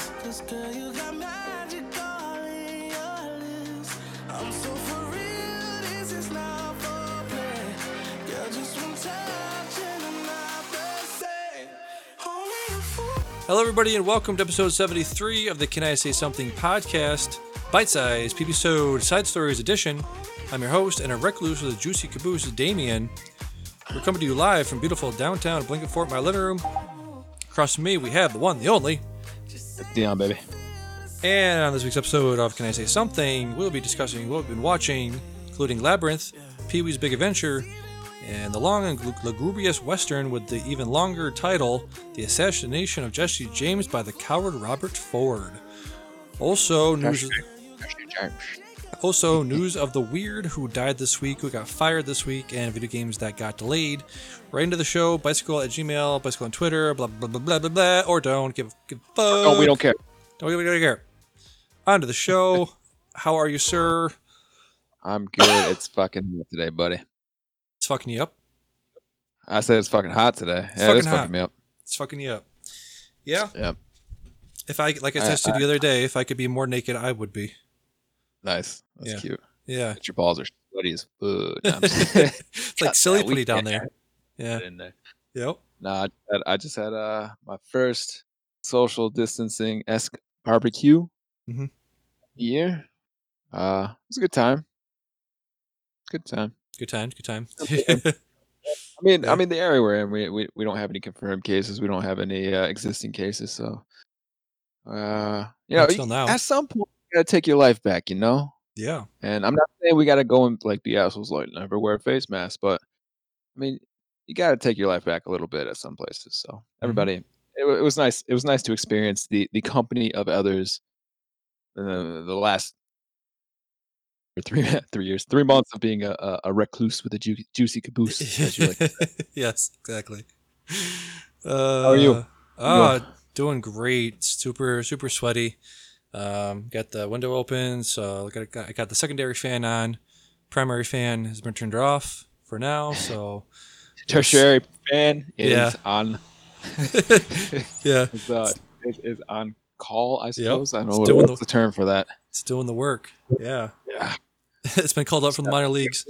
Cause girl, you got magic all in your lips. I'm so for real, this is not for play. Girl, just one touch and I'm not the same. Hello, everybody, and welcome to episode 73 of the Can I Say Something podcast, bite size, PB Side Stories edition. I'm your host and a recluse with a juicy caboose, Damian. We're coming to you live from beautiful downtown Blanket Fort, my living room. Across from me, we have the one, the only. Dion, baby. And on this week's episode of Can I Say Something, we'll be discussing what we've been watching, including Labyrinth, Pee Wee's Big Adventure, and the long and lugubrious Western with the even longer title, The Assassination of Jesse James by the Coward Robert Ford. Also, news. Also, news of the weird who died this week, who got fired this week, and video games that got delayed. Right into the show, bicycle at Gmail, bicycle on Twitter, blah blah blah blah blah blah, or don't give give a fuck. Oh, we don't care. Don't we don't care. On to the show. How are you, sir? I'm good. It's fucking hot today, buddy. It's fucking you up. I said it's fucking hot today. It's yeah, fucking it's hot. fucking me up. It's fucking you up. Yeah. Yep. If I like I I- texted you the other day, if I could be more naked, I would be. Nice. That's Yeah. cute. Yeah. But your balls are sweaty as fuck. No, I'm just kidding. it's like silly. Putty down there. Yeah. In there. Yep. Nah, I just had, I just had uh my first social distancing esque barbecue mm-hmm. year. Uh, it was a good time. Good time. Good time. Good time. I mean, Yeah. I mean, the area we're in, we, we we don't have any confirmed cases. We don't have any uh, existing cases. So, uh, you know, Until now. at some point, gotta take your life back. You know, yeah. and I'm not saying we gotta go and like be assholes, like never wear a face mask, but I mean, you gotta take your life back a little bit at some places. So, Mm-hmm. everybody, it, it was nice. It was nice to experience the the company of others. Uh, the last or three three years, three months of being a, a, a recluse with a ju- juicy caboose. as you like yes, exactly. Uh, are you? Uh, doing great. Super, super sweaty. Um, got the window open, so I got, I got the secondary fan on. Primary fan has been turned off for now, so tertiary fan is Yeah. on yeah, is, uh, is, is on call. I suppose I don't know what, what's the- the term for that. it's doing the work. Yeah, Yeah, it's been called up from the minor leagues.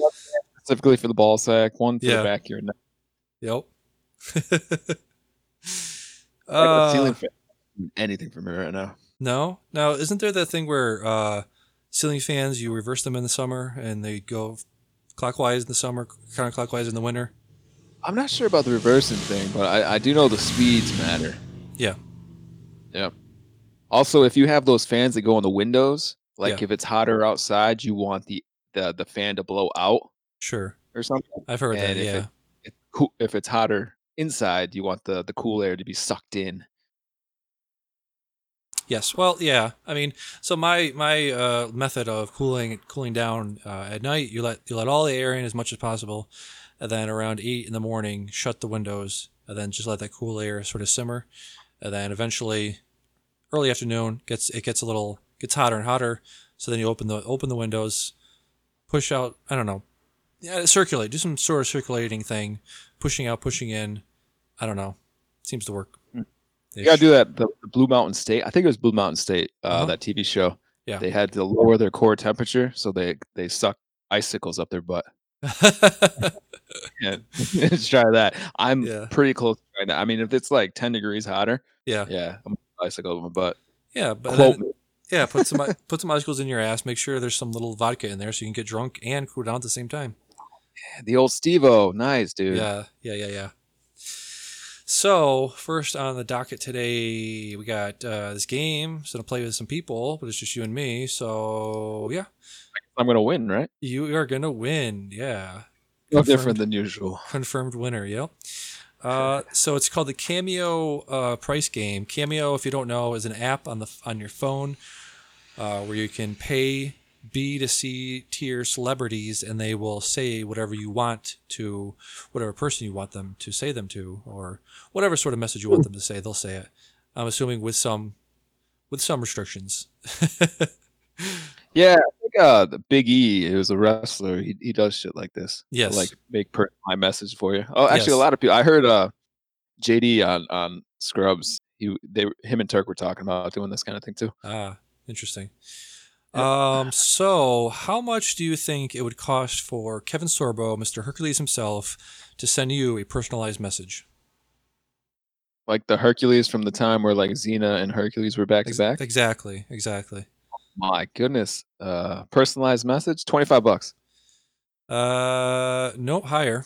specifically for the ball sack, one for Yeah. the back here. Yep. Uh, ceiling fan. Anything for me right now. No, now isn't there that thing where uh, ceiling fans you reverse them in the summer and they go clockwise in the summer, counterclockwise in the winter? I'm not sure about the reversing thing, but I, I do know the speeds matter. Yeah. Yeah. Also, if you have those fans that go in the windows, like Yeah. if it's hotter outside, you want the, the the fan to blow out Sure, or something. I've heard that. If Yeah. it- If, if it's hotter inside, you want the the cool air to be sucked in. Yes. Well, yeah. I mean, so my my uh, method of cooling cooling down uh, at night, you let you let all the air in as much as possible, and then around eight in the morning, shut the windows, and then just let that cool air sort of simmer, and then eventually, early afternoon gets it gets a little gets hotter and hotter. So then you open the open the windows, push out. I don't know, yeah, circulate. Do some sort of circulating thing, pushing out, pushing in. I don't know. Seems to work. You gotta do that. The, the Blue Mountain State. I think it was Blue Mountain State. Uh, Uh-huh. That TV show. Yeah. They had to lower their core temperature, so they they suck icicles up their butt. Yeah, let's try that. I'm Yeah. pretty close right now. I mean, if it's like 10 degrees hotter, yeah. yeah, I'm gonna icicle up my butt. Yeah, but then- yeah, put some put some icicles in your ass. Make sure there's some little vodka in there so you can get drunk and cool down at the same time. The old Steve-O. Nice, dude. Yeah, yeah, yeah, yeah. So first on the docket today, we got uh, this game. So to play with some people, but it's just you and me. So yeah, I'm gonna win, right? you are gonna win. Yeah, No different than usual. confirmed winner. Yep. Uh, so it's called the Cameo uh, price game. Cameo, if you don't know, is an app on the on your phone uh, where you can pay B to C tier celebrities, and they will say whatever you want to whatever person you want them to say them to, or whatever sort of message you want them to say. They'll say it. I'm assuming with some with some restrictions. Yeah, I think uh, the Big E, he was a wrestler. He he does shit like this. Yes. like make per- my message for you. Oh, actually, Yes. a lot of people. I heard uh, JD on on Scrubs. he they him and Turk were talking about doing this kind of thing too. Ah, interesting. Um, so how much do you think it would cost for Kevin Sorbo, Mr. Hercules himself, to send you a personalized message? Like the Hercules from the time where like Xena and Hercules were back to back. Exactly, exactly. My goodness. Uh personalized message, 25 bucks. Uh, no, higher.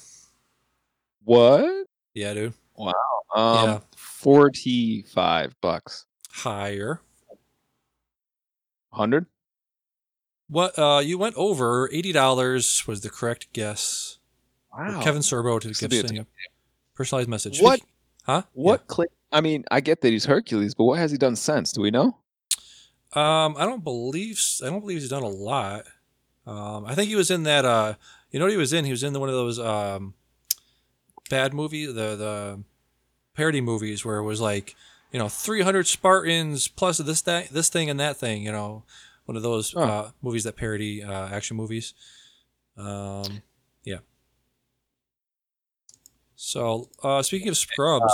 What? Yeah, dude. Wow. Um Yeah. 45 bucks. Higher. 100? What? Uh, you went over eighty dollars was the correct guess. for Wow. Kevin Sorbo to This give would a send you a personalized message. What? Huh? What click? I mean, I get that he's Hercules, but what has he done since? Do we know? Um, I don't believe. I don't believe he's done a lot. Um, I think he was in that. Uh, you know what he was in? He was in one of those um, bad movie, the the parody movies where it was like, you know, three hundred Spartans plus this that this thing and that thing. You know, one of those Oh. uh, movies that parody uh, action movies. Um, yeah. So, uh, speaking of Scrubs,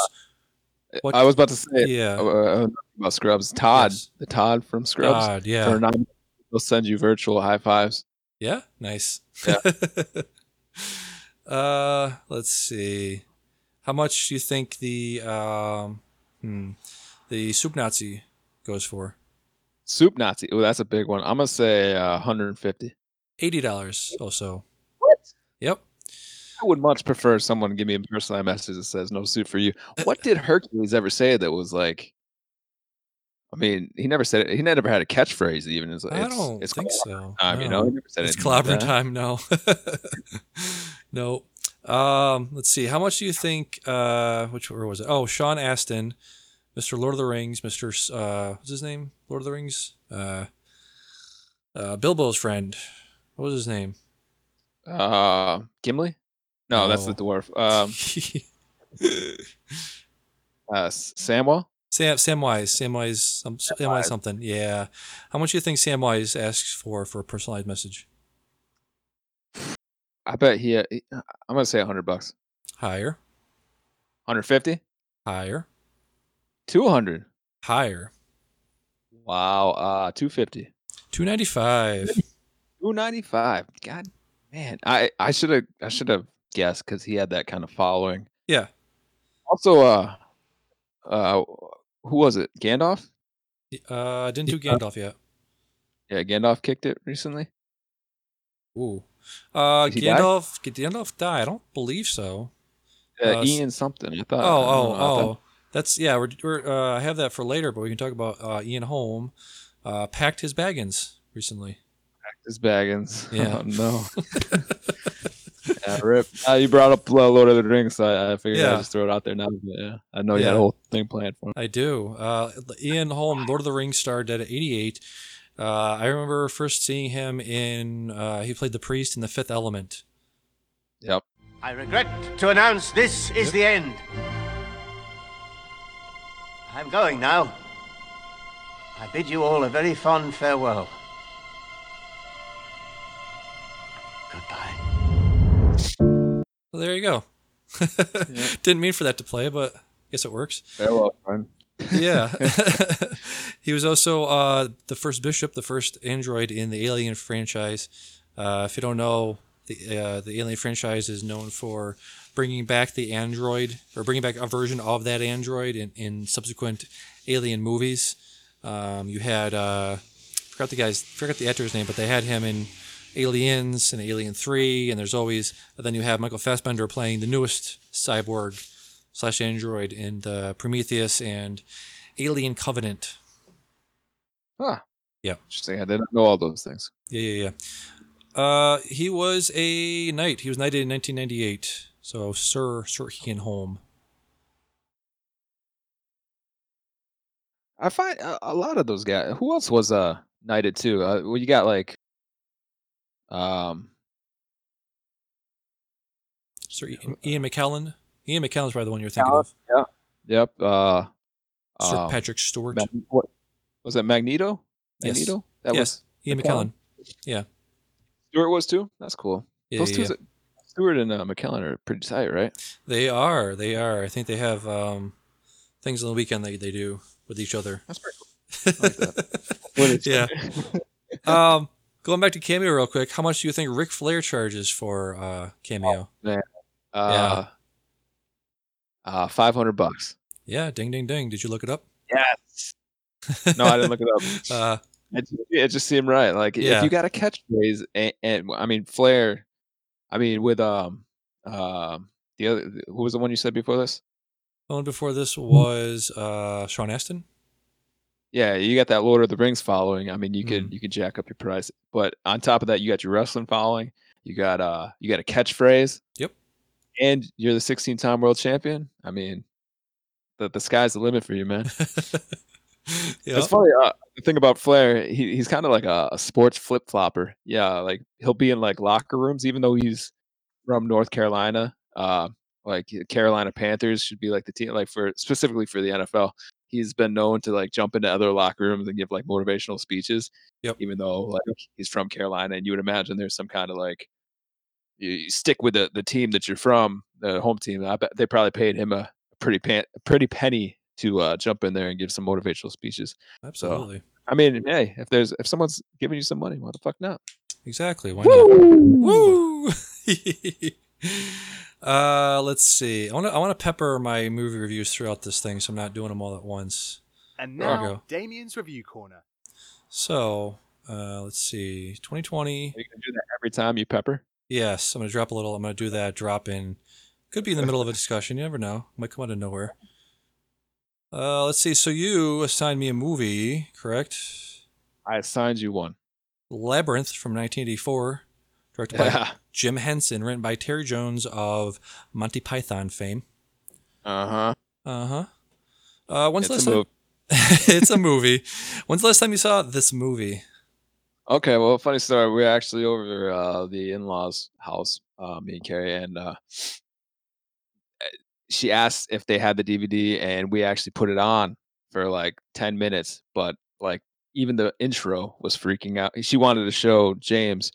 What- I was about to say yeah, uh, uh, about Scrubs. Todd, Yes. the Todd from Scrubs. God, yeah, nine, they'll send you virtual high fives. Yeah, nice. Yeah. uh, let's see. How much do you think the um, hmm, the soup Nazi goes for? Soup Nazi. Oh, that's a big one. I'm gonna say uh, 150. Eighty dollars. Also. What? Yep. I would much prefer someone give me a personalized message that says "No suit for you." What did Hercules ever say that was like? I mean, he never said it. He never had a catchphrase. Even it's, I don't it's think so. time. You know, he never said It's anything like time. No. no. Um, let's see. How much do you think? Uh, which where was it? Oh, Sean Astin, Mr. Lord of the Rings, Mr. Uh, what's his name? Lord of the Rings. Uh, uh, Bilbo's friend. What was his name? Uh, Gimli? No, that's the dwarf. Um, uh, Samwell. Sam Samwise, Samwise, some, Samwise something. Yeah. How much do you think Samwise asks for for a personalized message? I bet he. uh, he- I'm gonna say 100 bucks. Higher, 150. higher, 200. higher. Wow. Uh, 250. Two ninety five. 295. God, man, I I should have I should have guessed because he had that kind of following. Yeah. Also, uh, uh, who was it? Gandalf? Uh, I didn't do Gandalf yet. Yeah, Gandalf kicked it recently. Ooh. Uh, Did he die? Gandalf. Did Gandalf die? I don't believe so. Uh, Uh, Ian something. I thought. Oh, oh, oh. That's yeah. We're, we're uh, I have that for later, but we can talk about uh, Ian Holm. Uh, packed his baggins recently. Packed his Baggins. Yeah. Oh, no. yeah, rip. Uh, you brought up uh, Lord of the Rings, so I, I figured Yeah. I'd just throw it out there now. But yeah, I know you had a whole thing planned for him. I do. Uh, Ian Holm, Lord of the Rings star, dead at 88. Uh, I remember first seeing him in. Uh, he played the priest in The Fifth Element. Yep. I regret to announce this is the end. I'm going now. I bid you all a very fond farewell. Goodbye. Well, there you go. Didn't mean for that to play, but I guess it works. Farewell, friend. yeah. he was also uh, the first bishop, the first android in the Alien franchise. Uh, if you don't know, the uh, the Alien franchise is known for bringing back the android or bringing back a version of that android in, in subsequent Alien movies. Um, you had uh, forgot the guy's forgot the actor's name, but they had him in Aliens and Alien Three, and there's always and then you have Michael Fassbender playing the newest cyborg slash android in the Prometheus and Alien Covenant. Ah. Yeah. Interesting. I didn't know all those things. Yeah, yeah, yeah. Uh, he was a knight. He was knighted in 1998. So Sir Sir Ian Holm. I find a, a lot of those guys. Who else was uh knighted too? Uh, well, you got like, um, Sir Ian, Ian McKellen. Ian McKellen's probably the one you're thinking of. Yeah. yep. Uh, Sir um, Patrick Stewart. Mag- what was that? Magneto. Yes. Magneto. That yes, Ian McKellen. McKellen. Stewart was too. That's cool. Yeah, Those yeah, two, yeah. Stewart and uh, McKellen are pretty tight, right? They are. They are. I think they have um, things on the weekend they, they do with each other. That's pretty cool. I like that. Yeah. Um, going back to cameo real quick, how much do you think Ric Flair charges for uh, cameo? Uh, uh, five hundred bucks. Yeah, ding ding ding. Did you look it up? Yes. No, I didn't look it up. Uh, It just, it just seemed right. Like Yeah. if you got a catchphrase, and, and I mean Flair, I mean with um um the other who was the one you said before this? the one before this was uh, Sean Astin. Yeah, you got that Lord of the Rings following. I mean, you could Mm. you could jack up your price, but on top of that, you got your wrestling following. You got uh you got a catchphrase. Yep. And you're the 16 time world champion. I mean, the the sky's the limit for you, man. yeah. It's funny. Uh, the thing about Flair, he, he's kind of like a, a sports flip flopper. Yeah, like he'll be in like locker rooms, even though he's from North Carolina. Uh, like Carolina Panthers should be like the team, like for specifically for the NFL. He's been known to like jump into other locker rooms and give like motivational speeches. Yep. Even though like he's from Carolina, and you would imagine there's some kind of like you, you stick with the the team that you're from, the home team. I bet they probably paid him a pretty pan, a pretty penny to uh, jump in there and give some motivational speeches. Absolutely. I mean, hey, if there's if someone's giving you some money, why the fuck not? Exactly. Why not? Woo! uh, let's see. I want to I want to pepper my movie reviews throughout this thing, so I'm not doing them all at once. And There we now, go. Damian's review corner. So, uh, let's see. 2020. Are you gonna do that every time you pepper? Yes, I'm gonna drop a little. I'm gonna do that drop in. Could be in the middle of a discussion. You never know. Might come out of nowhere. Uh, let's see. So you assigned me a movie, correct? I assigned you one. Labyrinth from 1984, directed by Jim Henson, written by Terry Jones of Monty Python fame. Uh huh. Uh-huh. Uh When's It's last time? it's a movie. When's the last time you saw this movie? Okay, well, funny story. We are actually over uh, the in-laws' house, uh, me and Carrie, and uh, she asked if they had the DVD, and we actually put it on for like ten minutes. But like, even the intro was freaking out. She wanted to show James,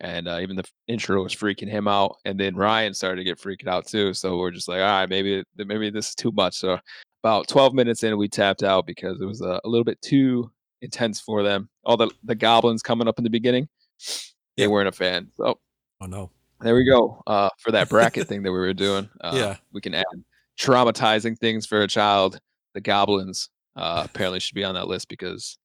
and uh, even the intro was freaking him out. And then Ryan started to get freaked out too. So we're just like, all right, maybe maybe this is too much. So about twelve minutes in, we tapped out because it was uh, a little bit too intense for them. All the the goblins coming up in the beginning, they Yeah. weren't a fan. So Oh no. There we go. Uh, for that bracket thing that we were doing, uh, Yeah. we can add traumatizing things for a child. The goblins uh, apparently should be on that list because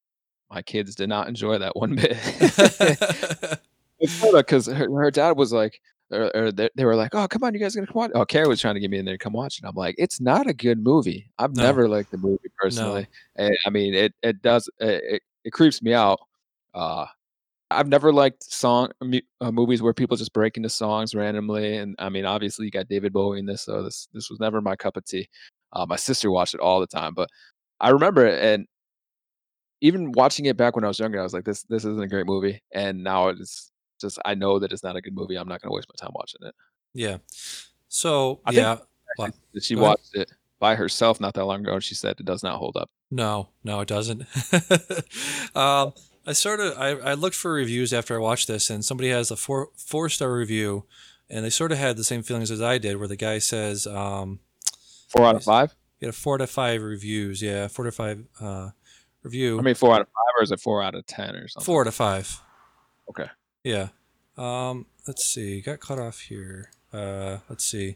my kids did not enjoy that one bit. because her, her dad was like, or, or they, they were like, "Oh, come on, you guys are gonna come watch?" Oh, Carrie was trying to get me in there to come watch it. I'm like, "It's not a good movie. I've No. never liked the movie personally. And, I mean, it it does it, it, it creeps me out. Uh, I've never liked song uh, movies where people just break into songs randomly. And I mean, obviously, you got David Bowie in this, so this this was never my cup of tea. Uh, my sister watched it all the time, but I remember it, and even watching it back when I was younger, I was like, "This this isn't a great movie." And now it's just I know that it's not a good movie. I'm not going to waste my time watching it. yeah. So I yeah. She Go ahead. watched it by herself not that long ago, and she said it does not hold up. No, no, it doesn't. um, I sort of I, I looked for reviews after I watched this, and somebody has a four four star review, and they sort of had the same feelings as I did, where the guy says um, Four out of five. he had a four to five reviews, yeah, four to five uh, review, I mean, four out of five, or is it four out of ten or something? four to five, Okay. yeah. Um, let's see, got cut off here. Uh, let's see.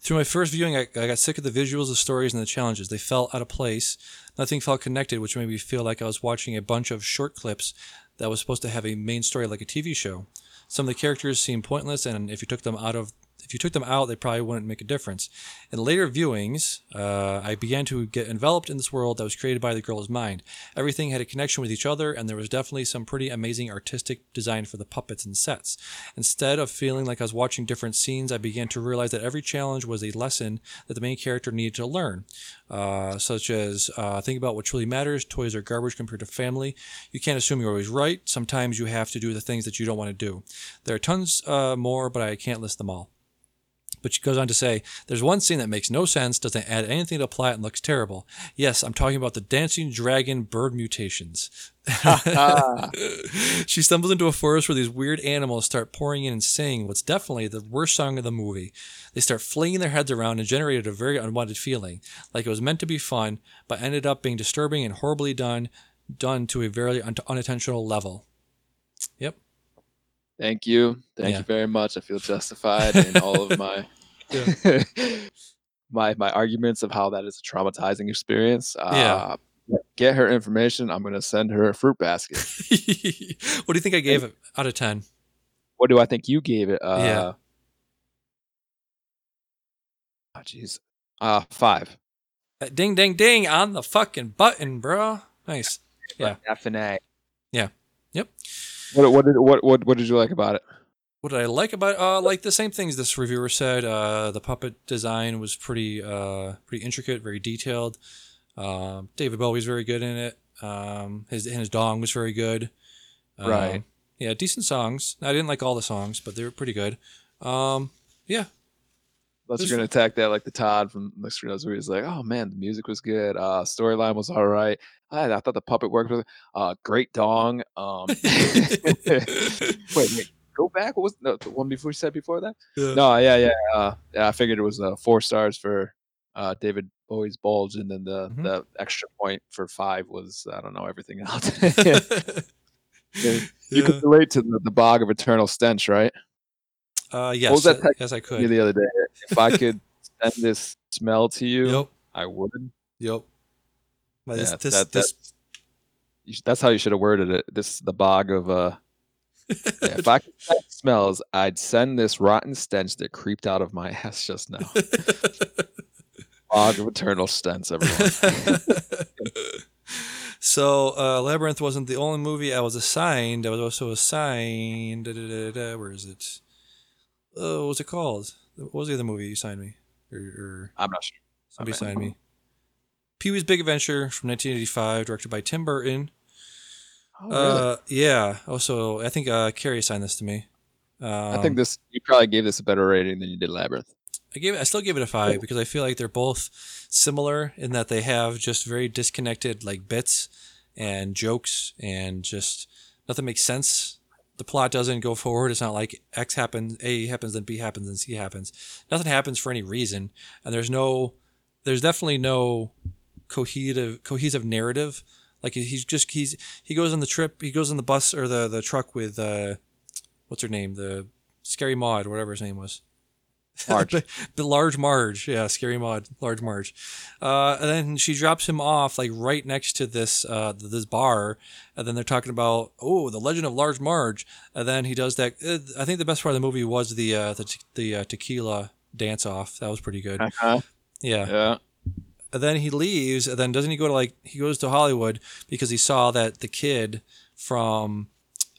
Through my first viewing, I, I got sick of the visuals, the stories, and the challenges. They felt out of place. Nothing felt connected, which made me feel like I was watching a bunch of short clips that was supposed to have a main story like a TV show. Some of the characters seemed pointless, and if you took them out of if you took them out, they probably wouldn't make a difference. In later viewings, uh, I began to get enveloped in this world that was created by the girl's mind. Everything had a connection with each other, and there was definitely some pretty amazing artistic design for the puppets and sets. Instead of feeling like I was watching different scenes, I began to realize that every challenge was a lesson that the main character needed to learn, uh, such as uh, think about what truly matters. Toys are garbage compared to family. You can't assume you're always right. Sometimes you have to do the things that you don't want to do. There are tons uh, more, but I can't list them all. But she goes on to say, There's one scene that makes no sense, doesn't add anything to the plot, and looks terrible. Yes, I'm talking about the dancing dragon bird mutations. She stumbles into a forest where these weird animals start pouring in and singing what's definitely the worst song of the movie. They start flinging their heads around and generated a very unwanted feeling, like it was meant to be fun, but ended up being disturbing and horribly done, done to a very un- unintentional level. Yep. Thank you. Thank Yeah. you very much. I feel justified in all of my my my arguments of how that is a traumatizing experience. Uh, Get her information. I'm gonna send her a fruit basket. what do you think I gave it out of 10? What do I think you gave it? Uh, Yeah. Oh, jeez. Uh, five. Uh, Ding, ding, ding on the fucking button, bro. Nice. Yeah. Definite. Yeah. Yep. What what did what what what did you like about it? What did I like about uh like the same things this reviewer said. Uh the puppet design was pretty uh pretty intricate, very detailed. Um David Bowie's very good in it. Um his and his dong was very good. Um, Right. Yeah, decent songs. I didn't like all the songs, but they were pretty good. Um yeah. Unless you're gonna attack that like the Todd from Mixed Knows where he's like, oh man, the music was good. Uh, storyline was all right. I, I thought the puppet worked with uh great dong. Um, wait, wait, go back. What was no, the one before you said before that? Yeah. No, yeah, yeah. Uh, yeah, I figured it was uh, four stars for uh, David Bowie's bulge, and then the Mhm. the extra point for five was I don't know everything else. Yeah, You could relate to the, the bog of eternal stench, right? Uh yes. was that uh, text yes I could. the other day, if I could send this smell to you, Yep. I would. Yep. But Yeah, this, that- this, that's, you that's how you should have worded it. This the bog of uh. yeah, if I could send smells, I'd send this rotten stench that creeped out of my ass just now. Bog of eternal stench, everyone. so uh, labyrinth wasn't the only movie i was assigned i was also assigned da, da, da, where is it oh what was it called what was the other movie you signed me or, or I'm not sure. somebody signed me pee-wee's big adventure from 1985 directed by tim burton Oh, really? uh, yeah also i think uh, carrie assigned this to me um, I think this you probably gave this a better rating than you did Labyrinth. I gave it, I still give it a five because I feel like they're both similar in that they have just very disconnected like bits and jokes and just nothing makes sense. The plot doesn't go forward. It's not like X happens, A happens, then B happens, and C happens. Nothing happens for any reason, and there's no, there's definitely no cohesive cohesive narrative. Like he's just he's he goes on the trip, he goes on the bus or the the truck with uh, what's her name, the scary Maud, whatever his name was. Marge. the, the large Marge, yeah, scary mod, large Marge. Uh, and then she drops him off like right next to this uh, this bar, and then they're talking about oh the legend of Large Marge. And then he does that. Uh, I think the best part of the movie was the uh, the te- the uh, tequila dance off. That was pretty good. Uh-huh. Yeah. Yeah. And then he leaves, and then doesn't he go to like he goes to Hollywood because he saw that the kid from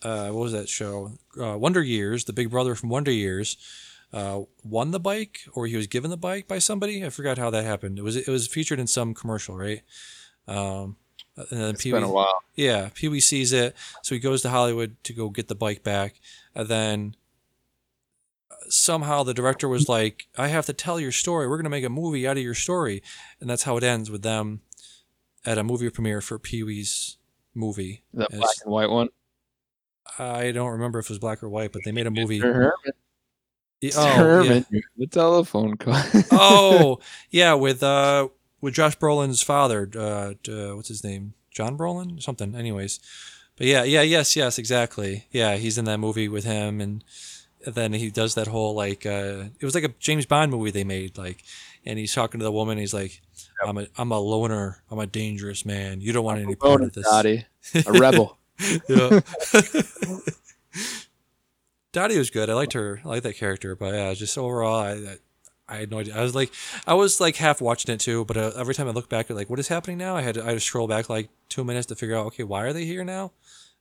uh, what was that show uh, Wonder Years, the big brother from Wonder Years, uh, won the bike or he was given the bike by somebody. I forgot how that happened. It was it was featured in some commercial, right? Um, and then It's Pee been a while. yeah, Pee Wee sees it, so he goes to Hollywood to go get the bike back, and then uh, somehow the director was like, "I have to tell your story. We're gonna make a movie out of your story," and that's how it ends with them at a movie premiere for Pee Wee's movie. The black and white one. I don't remember if it was black or white, but they made a movie. Mr. Herman. Oh, yeah. Herman, the telephone call. oh, yeah, with uh, with Josh Brolin's father. Uh, uh, what's his name? John Brolin, something. Anyways, but yeah, yeah, yes, yes, exactly. Yeah, he's in that movie with him, and then he does that whole like uh, it was like a James Bond movie they made, like, and he's talking to the woman. He's like, "I'm a I'm a loner. I'm a dangerous man. You don't want any part of this." Dottie. A rebel. Dottie was good. I liked her. I liked that character. But yeah, just overall, I, I, I had no idea. I was like, I was like half watching it too. But uh, every time I look back at like what is happening now, I had to, I had to scroll back like two minutes to figure out okay, why are they here now?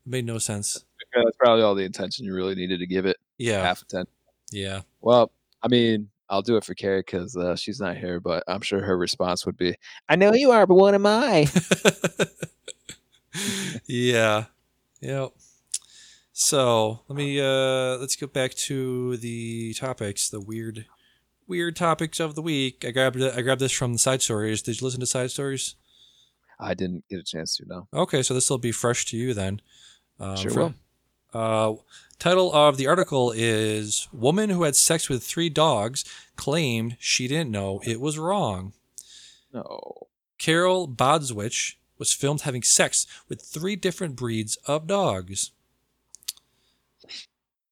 It made no sense. Yeah, That's probably all the attention you really needed to give it. Yeah, Half a ten. yeah. Well, I mean, I'll do it for Carrie because uh, she's not here, but I'm sure her response would be, "I know you are, but what am I?" yeah. Yep. So let me uh let's get back to the topics, the weird weird topics of the week. I grabbed I grabbed this from the side stories. Did you listen to side stories? I didn't get a chance to. No. Okay, so this will be fresh to you then. Um, Sure fr- Uh, title of the article is "Woman who had sex with three dogs claimed she didn't know it was wrong." No. Carol Bodswich was filmed having sex with three different breeds of dogs.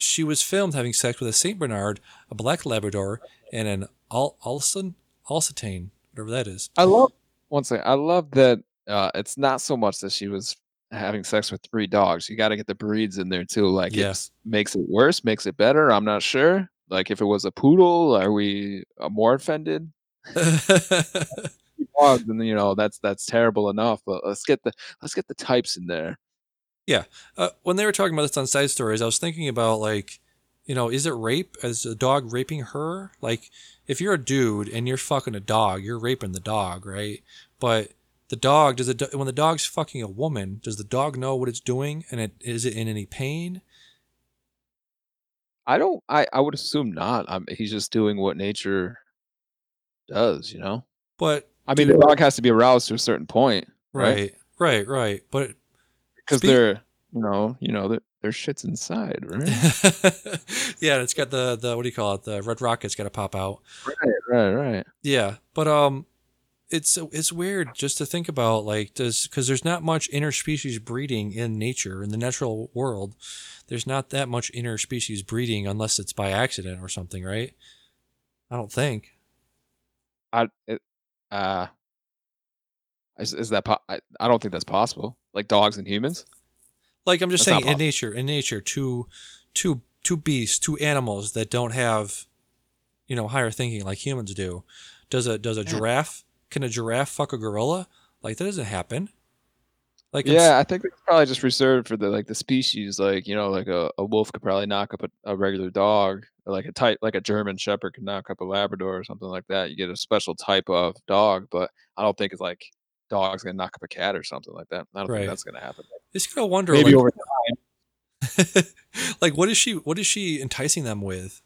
She was filmed having sex with a Saint Bernard, a Black Labrador, and an Al- Alston Alsatane, whatever that is. I love one second. I love that uh, it's not so much that she was having sex with three dogs. You got to get the breeds in there too. Like, Yeah. makes it worse, makes it better. I'm not sure. Like, if it was a poodle, are we uh, more offended? Dogs, and you know that's that's terrible enough. But let's get the let's get the types in there. Uh, when they were talking about this on side stories, I was thinking about like, you know, is it rape? Is a dog raping her? Like, if you're a dude and you're fucking a dog, you're raping the dog, right? But the dog does it when the dog's fucking a woman. Does the dog know what it's doing? And it is it in any pain? I don't. I I would assume not. I'm, he's just doing what nature does. You know. But I mean, Dude. the dog has to be aroused to a certain point, right, right, right. But Because they're, you know, you know, their their shit's inside, right? yeah, it's got the the what do you call it? The red rocket's got to pop out. right, right, right. Yeah, but um, it's it's weird just to think about like does because there's not much interspecies breeding in nature in the natural world. There's not that much interspecies breeding unless it's by accident or something, right? I don't think. I, it, uh, is, is that? Po- I, I don't think that's possible. Like dogs and humans. Like I'm just That's saying, in nature, in nature, two, two, two beasts, two animals that don't have, you know, higher thinking like humans do. Does a does a giraffe? Can a giraffe fuck a gorilla? Like that doesn't happen. Like I'm Yeah, I think it's probably just reserved for the like the species. Like you know, like a, a wolf could probably knock up a, a regular dog, like a type like a German Shepherd could knock up a Labrador or something like that. You get a special type of dog, but I don't think it's like dog's gonna knock up a cat or something like that. I don't Right. think that's gonna happen. Just gotta wonder, Maybe like, over time. like what is she? What is she enticing them with?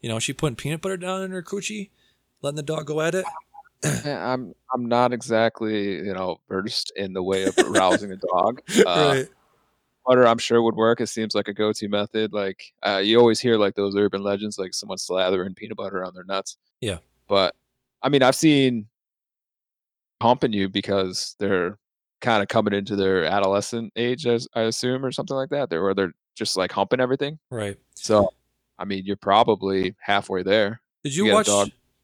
You know, is she putting peanut butter down in her coochie, letting the dog go at it. I'm I'm not exactly you know versed in the way of rousing a dog. Uh, right. Butter, I'm sure would work. It seems like a go-to method. Like uh, you always hear like those urban legends, like someone slathering peanut butter on their nuts. Yeah. But I mean, I've seen humping you because they're kind of coming into their adolescent age, as I assume, or something like that. They're where they're just like humping everything. Right. So, I mean, you're probably halfway there. Did You you watch?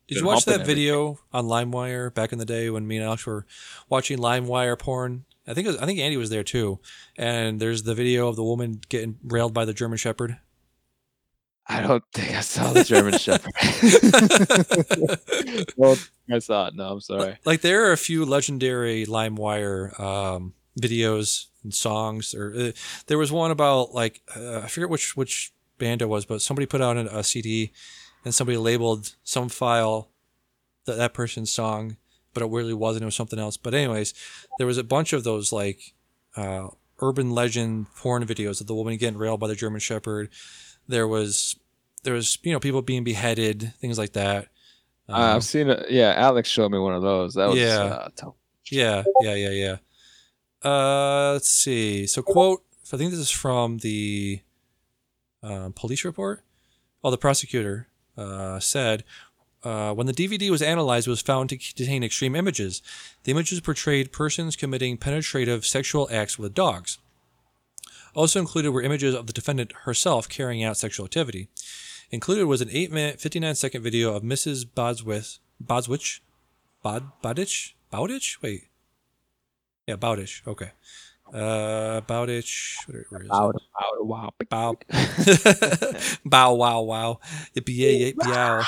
Did you watch that video on LimeWire back in the day when me and Alex were watching LimeWire porn? I think it was, I think Andy was there too. And there's the video of the woman getting railed by the German Shepherd. I don't think I saw the German Shepherd. well, I saw it. No, I'm sorry. like there are a few legendary LimeWire um, videos and songs. Or uh, there was one about like uh, I forget which which band it was, but somebody put out a, a CD and somebody labeled some file that that person's song, but it really wasn't. It was something else. But anyways, there was a bunch of those like uh, urban legend porn videos of the woman getting railed by the German Shepherd. There was there was you know people being beheaded, things like that. Uh, Um, I've seen it. Yeah, Alex showed me one of those. That was Yeah. uh. Yeah, yeah, yeah, yeah. Uh, let's see. So, quote. I think this is from the uh, police report. Oh, the prosecutor uh, said uh, when the DVD was analyzed, it was found to contain extreme images. The images portrayed persons committing penetrative sexual acts with dogs. Also included were images of the defendant herself carrying out sexual activity. Included was an 8 minute, 59 second video of Mrs. Bodswith, Bodswich, Bod, Bodich? Bowditch? Wait. Yeah, Bowditch. Okay. Uh, Bowditch. Where, where is it? wow. Bow. Bow wow wow. Yippee yay yippee yow.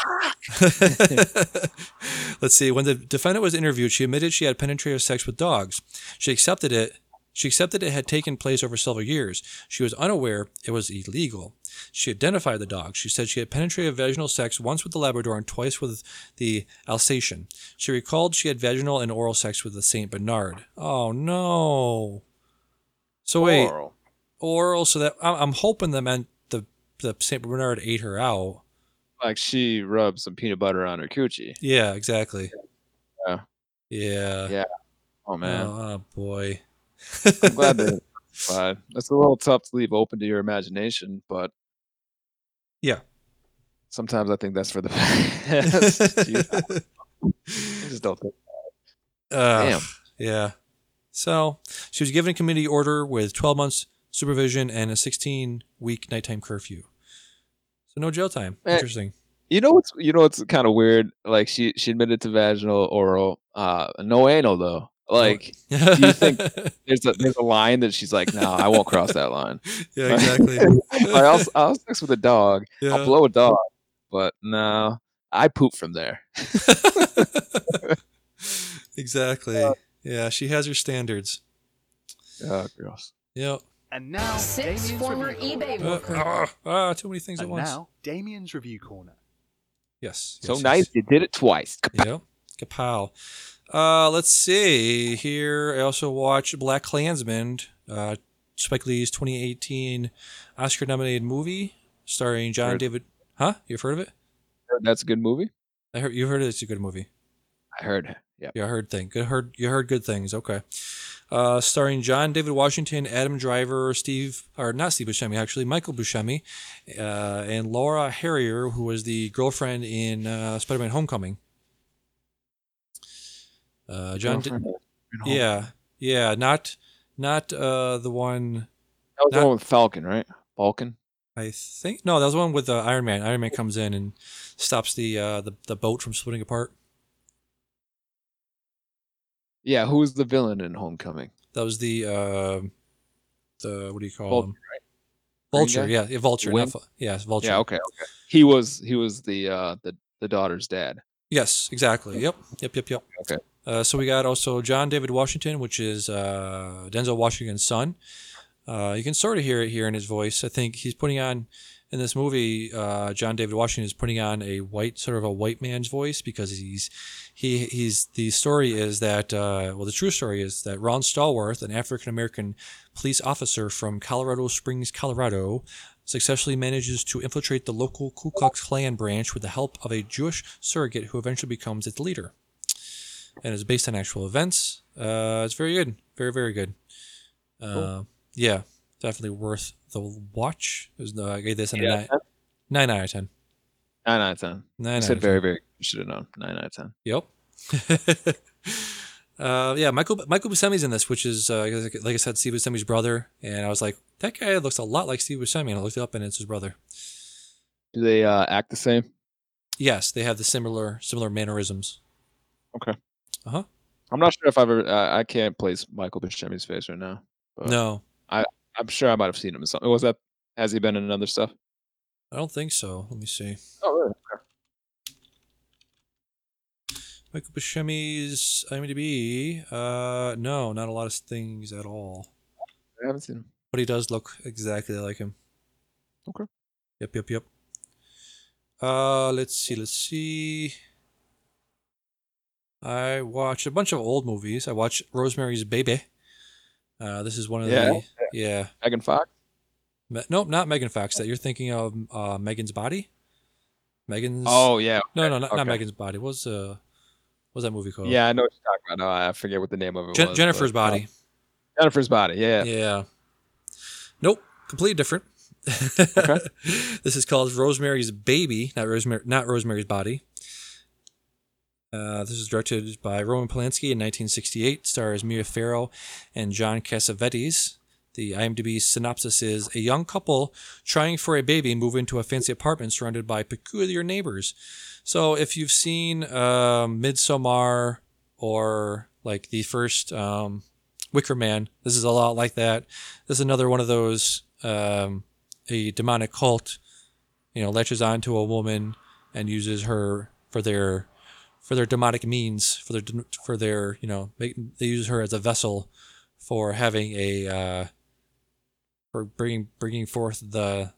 Let's see. When the defendant was interviewed, she admitted she had penetrative sex with dogs. She accepted it. She accepted it had taken place over several years. She was unaware it was illegal. She identified the dog. She said she had penetrative vaginal sex once with the Labrador and twice with the Alsatian. She recalled she had vaginal and oral sex with the Saint Bernard. Oh no. So wait, oral. So that I'm I'm hoping that meant the the Saint Bernard ate her out, like she rubbed some peanut butter on her coochie. Yeah, exactly. Yeah. Yeah. Yeah. Oh man, Oh, oh, boy. I'm glad it's a little tough to leave open to your imagination, but Yeah. sometimes I think that's for the best. I just don't think. Uh, Damn. Yeah. So she was given a community order with 12 months supervision and a 16 week nighttime curfew. So no jail time. Interesting. You know what's you know what's kind of weird? Like she she admitted to vaginal oral, uh, no anal though. Like do you think- there's a there's a line that she's like, no, I won't cross that line. yeah, exactly. like, I'll I'll sex with a dog. yeah. I'll blow a dog, but no, I poop from there. exactly. Yeah, she has her standards. Oh, gross. Yep. And now, Six Damian's former review eBay corner. Uh, workers. ah, ah, too many things at And once. now, Damian's review corner. Yes. So yes, nice, yes. you did it twice. Yep. Kapow. Uh, let's see. Here, I also watched Black Klansman, uh, Spike Lee's 2018 Oscar nominated movie starring John Heard- David. Huh? You've heard of it? That's a good movie. I heard you heard it. It's a good movie. I heard. Yeah. Yeah, I heard thing. Good heard you heard good things. Okay. Uh, starring John David Washington, Adam Driver, Steve or not Steve Buscemi actually, Michael Buscemi, uh, and Laura Harrier, who was the girlfriend in uh, Spider-Man: Homecoming. Uh, John. Da- Girlfriend in Home- yeah, yeah, not not uh, the one. That was the one with Falcon, right? Falcon. I think no, that was the one with uh, Iron Man. Iron Man comes in and stops the uh, the the boat from splitting apart. Yeah, who was the villain in Homecoming? That was the uh, the what do you call Vulture, him? Green Vulture, yeah, yeah, Vulture. Wing? Not, yeah, Vulture. Yeah, okay, okay. He was he was the uh the the daughter's dad. Yes, exactly. Yep, yep, yep, yep. Okay. Uh, so we got also John David Washington, which is uh, Denzel Washington's son. Uh, you can sort of hear it here in his voice. I think he's putting on in this movie. Uh, John David Washington is putting on a white, sort of a white man's voice because he's he he's the story is that uh, well the true story is that Ron Stallworth, an African American police officer from Colorado Springs, Colorado, successfully manages to infiltrate the local Ku Klux Klan branch with the help of a Jewish surrogate who eventually becomes its leader. And it's based on actual events. Uh, it's very good, very very good. Uh, Yeah, definitely worth the watch. It was, uh, I gave this a Yeah, nine, nine out of ten. nine out of ten. Nine I out said of very 10. very. You should have known. Nine out of ten. Yep. uh, yeah, Michael Michael Buscemi's in this, which is uh, like like I said, Steve Buscemi's brother, and I was like, that guy looks a lot like Steve Buscemi, and I looked it up, and it's his brother. Do they uh, act the same? Yes, they have the similar similar mannerisms. I'm not sure if I've ever. Uh, I can't place Michael Buscemi's face right now. No, I I'm sure I might have seen him in something. Was that? Has he been in other stuff? I don't think so. Let me see. Oh, really? Michael Buscemi's IMDb. Uh, no, not a lot of things at all. I haven't seen him. But he does look exactly like him. Okay. Yep, yep, yep. Uh, let's see, let's see. I watched a bunch of old movies. I watched Rosemary's Baby. Uh, this is one of Yeah. the yeah. Megan Fox. Me- nope, not Megan Fox. That you're thinking of uh, Megan's Body. Megan's. Oh yeah. no, no, not, not. Megan's Body. What's uh, what's that movie called? Yeah, I know what you're talking about. No, I forget what the name of it Jen- was. Jennifer's but, uh, Body. Jennifer's Body. Yeah. Yeah. Nope. Completely different. Okay. this is called Rosemary's Baby, not Rosemary, not Rosemary's Body. Uh, this is directed by Roman Polanski in 1968. Stars Mia Farrow and John Cassavetes. The IMDb synopsis is: A young couple trying for a baby move into a fancy apartment surrounded by peculiar neighbors. So, if you've seen um, Midsommar or like the first um, Wicker Man, this is a lot like that. This is another one of those um, a demonic cult, you know, latches onto a woman and uses her for their for their demonic means for their for their you know make, they use her as a vessel for having a uh, for bringing bringing forth the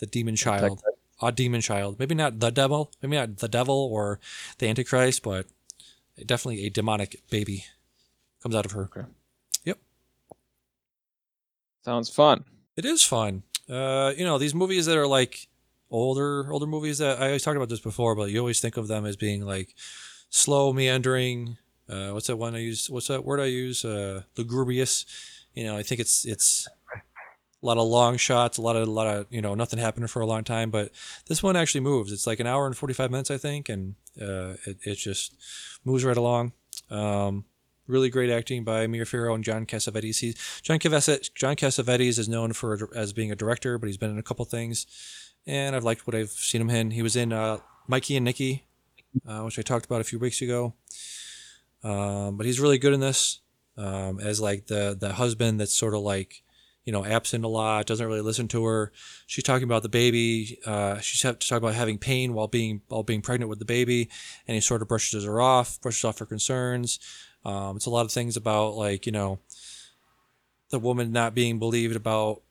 the demon child a demon child maybe not the devil maybe not the devil or the antichrist but definitely a demonic baby comes out of her Okay. yep Sounds fun. it is fun. Uh, you know, these movies that are like older older movies that I always talked about this before, but you always think of them as being like slow, meandering. Uh, what's that one I use? What's that word I use? Uh, lugubrious. You know, I think it's it's a lot of long shots, a lot of a lot of you know nothing happening for a long time. But this one actually moves. It's like an hour and forty five minutes, I think, and uh, it it just moves right along. Um, really great acting by Mia Farrow and John Cassavetes. He's, John Cassavetes John Cassavetes is known for as being a director, but he's been in a couple things, and I've liked what I've seen him in. He was in uh, Mikey and Nicky, uh, which I talked about a few weeks ago. Um, but he's really good in this um, as like the the husband that's sort of like you know absent a lot, doesn't really listen to her. She's talking about the baby. Uh, she's have to talk about having pain while being while being pregnant with the baby, and he sort of brushes her off, brushes off her concerns. Um, it's a lot of things about like you know the woman not being believed about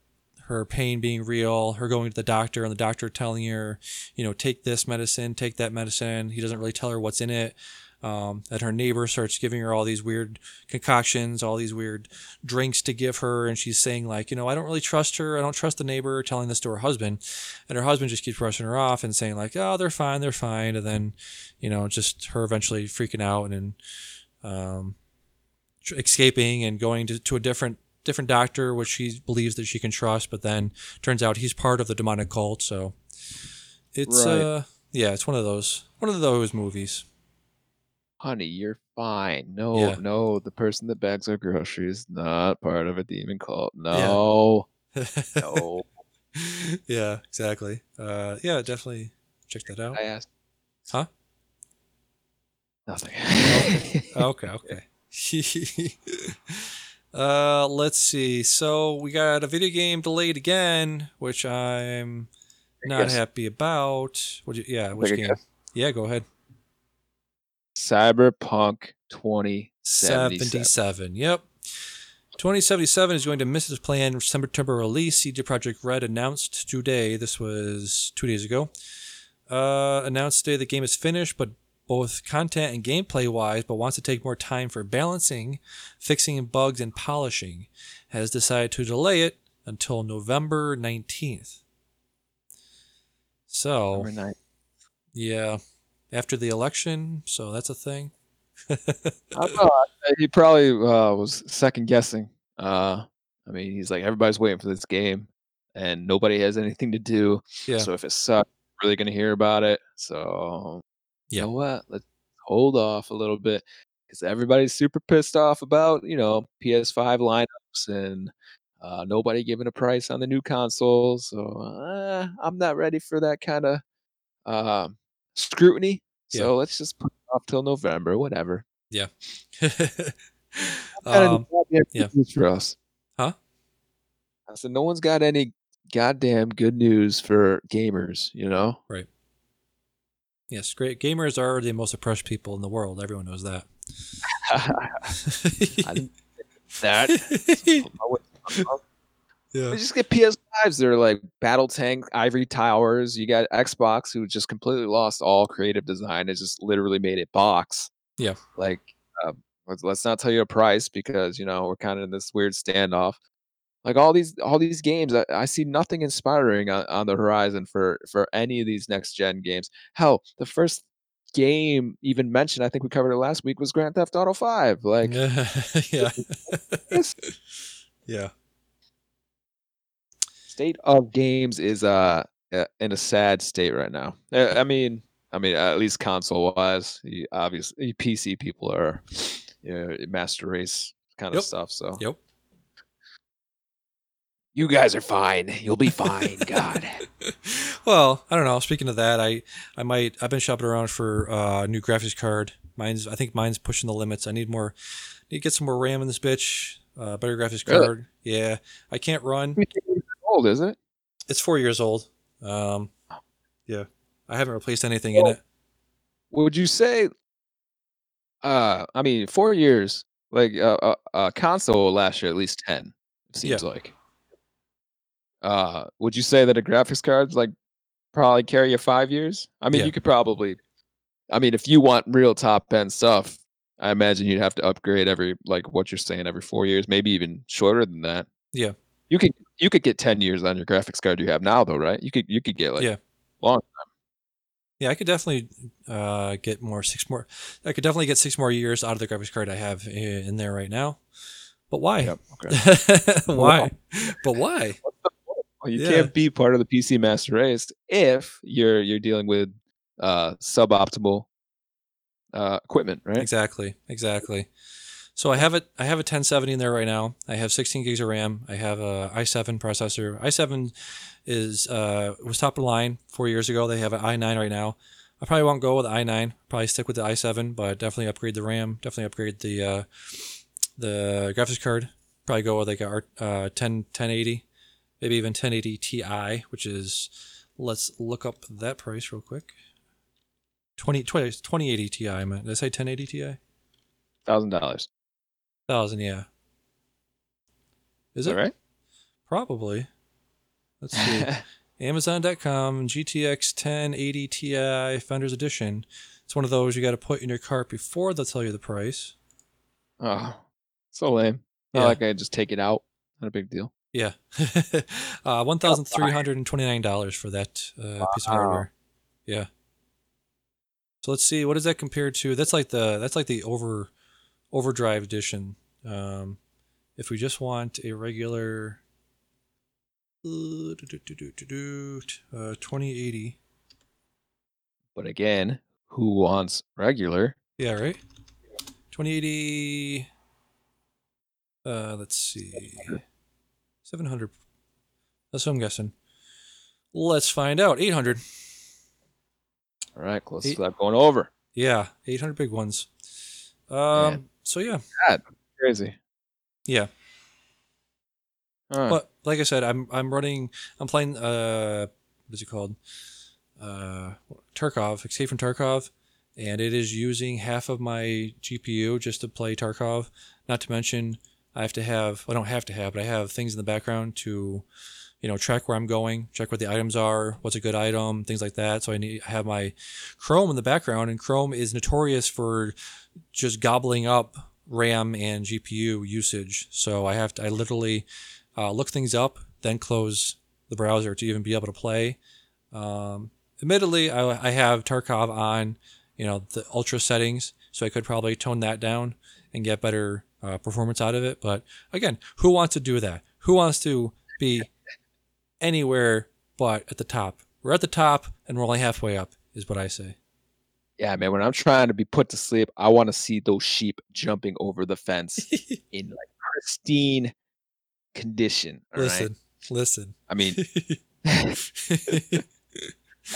her pain being real, her going to the doctor and the doctor telling her, you know, take this medicine, take that medicine. He doesn't really tell her what's in it. Um, that her neighbor starts giving her all these weird concoctions, all these weird drinks to give her, and she's saying like, you know, I don't really trust her. I don't trust the neighbor. Telling this to her husband, and her husband just keeps brushing her off and saying like, oh, they're fine, they're fine, and then, you know, just her eventually freaking out and, um, escaping and going to, to a different different doctor, which she believes that she can trust, but then turns out he's part of the demonic cult. So it's Right. uh yeah, it's one of those one of those movies. Honey, you're fine. No, Yeah. no, the person that bags our groceries not part of a demon cult. No, no. yeah, exactly. Uh yeah, definitely check that out. I asked. Huh? Nothing. okay, okay. uh, let's see. So we got a video game delayed again, which I'm not Yes. happy about. What? Yeah, which game? guess. Yeah, go ahead. Cyberpunk 2077. 77. Yep. 2077 is going to miss its planned September release. CD Projekt Red announced today, this was two days ago, uh, announced today the game is finished, but both content and gameplay wise, but wants to take more time for balancing, fixing bugs, and polishing. Has decided to delay it until November 19th. So, nine. yeah, after the election, so that's a thing. Know. He probably uh, was second guessing. Uh, I mean, he's like, everybody's waiting for this game, and nobody has anything to do. Yeah. So if it sucks, really gonna hear about it. So you Yeah. know what? Let's hold off a little bit because everybody's super pissed off about you know PS5 lineups and uh, nobody giving a price on the new consoles. So uh, I'm not ready for that kind of um, scrutiny. Yeah. So let's just put it off till November, whatever. Any um, yeah. for us. Huh? I said no one's got any goddamn good news for gamers, you know? Yes, great gamers are the most oppressed people in the world. Everyone knows that. That. yeah. They just get PS5s. They're like battle tank, ivory towers. You got Xbox, who just completely lost all creative design. It just literally made it box. Yeah. Like, uh, let's, let's not tell you a price because you know we're kind of in this weird standoff. Like all these all these games, I, I see nothing inspiring on, on the horizon for for any of these next gen games. Hell, the first game even mentioned, I think we covered it last week, was Grand Theft Auto Five. Like, yeah. yeah. state of games is uh in a sad state right now. I mean, I mean at least console wise, obviously PC people are you know, master race kind of Yep. stuff. So Yep. You guys are fine. You'll be fine. God. well, I don't know. Speaking of that, I I might I've been shopping around for uh, a new graphics card. Mine's I think mine's pushing the limits. I need more. Need to get some more RAM in this bitch. Uh, better graphics Really? card. Yeah, I can't run. old, isn't it? It's four years old. Um, yeah, I haven't replaced anything in it. Would you say? Uh, I mean, four years. Like uh, uh, uh console last year, at least ten. It seems like. Uh, would you say that a graphics card's like probably carry you five years? I mean, Yeah. you could probably. I mean, if you want real top end stuff, I imagine you'd have to upgrade every like what you're saying every four years, maybe even shorter than that. Yeah. You could you could get ten years on your graphics card you have now, though, right? You could you could get like Yeah. Long. time. Yeah, I could definitely uh, get more six more. I could definitely get six more years out of the graphics card I have in there right now. But why? Yep. Okay. why? But why? Well, you Yeah. can't be part of the PC master race if you're you're dealing with uh, suboptimal uh, equipment, right? Exactly. Exactly. So I have it. I have a 1070 in there right now. I have 16 gigs of RAM. I have a i7 processor. i7 is uh, was top of the line four years ago. They have an i9 right now. I probably won't go with the i9. Probably stick with the i7, but definitely upgrade the RAM. Definitely upgrade the uh, the graphics card. Probably go with like a uh, 10 1080, maybe even 1080 Ti, which is let's look up that price real quick. 20, 20 2080 Ti. I meant. Did I say 1080 Ti? Thousand dollars. Thousand, yeah. Is Is it that right? Probably. Let's see. Amazon.com GTX 1080 Ti Founders Edition. It's one of those you got to put in your cart before they'll tell you the price. oh, so lame. Not Yeah. like I just take it out. Not a big deal. Yeah, uh, one thousand three hundred and twenty nine dollars for that uh, piece of hardware. Yeah. So let's see what does that compare to? That's like the that's like the over overdrive edition. Um, if we just want a regular uh, uh, 2080. But again, who wants regular? Yeah, right. 2080. Uh, let's see. 700. That's what I'm guessing. Let's find out. 800. All right, close Eight- to that going over. Yeah, 800 big ones. Um. Man. So yeah, Crazy. yeah. All right. But like I said, I'm I'm running. I'm playing. Uh, what's it called? Uh, Tarkov. Escape from Tarkov, and it is using half of my GPU just to play Tarkov. Not to mention, I have to have. I don't have to have, but I have things in the background to, you know, track where I'm going, check what the items are, what's a good item, things like that. So I need I have my Chrome in the background, and Chrome is notorious for just gobbling up RAM and GPU usage. So I have to. I literally uh, look things up, then close the browser to even be able to play. Um, admittedly, I, I have Tarkov on, you know, the ultra settings, so I could probably tone that down and get better uh, performance out of it. But again, who wants to do that? Who wants to be anywhere but at the top? We're at the top and we're only halfway up, is what I say. yeah, man. When I'm trying to be put to sleep, I want to see those sheep jumping over the fence in like pristine condition. all right? listen, listen. I mean, I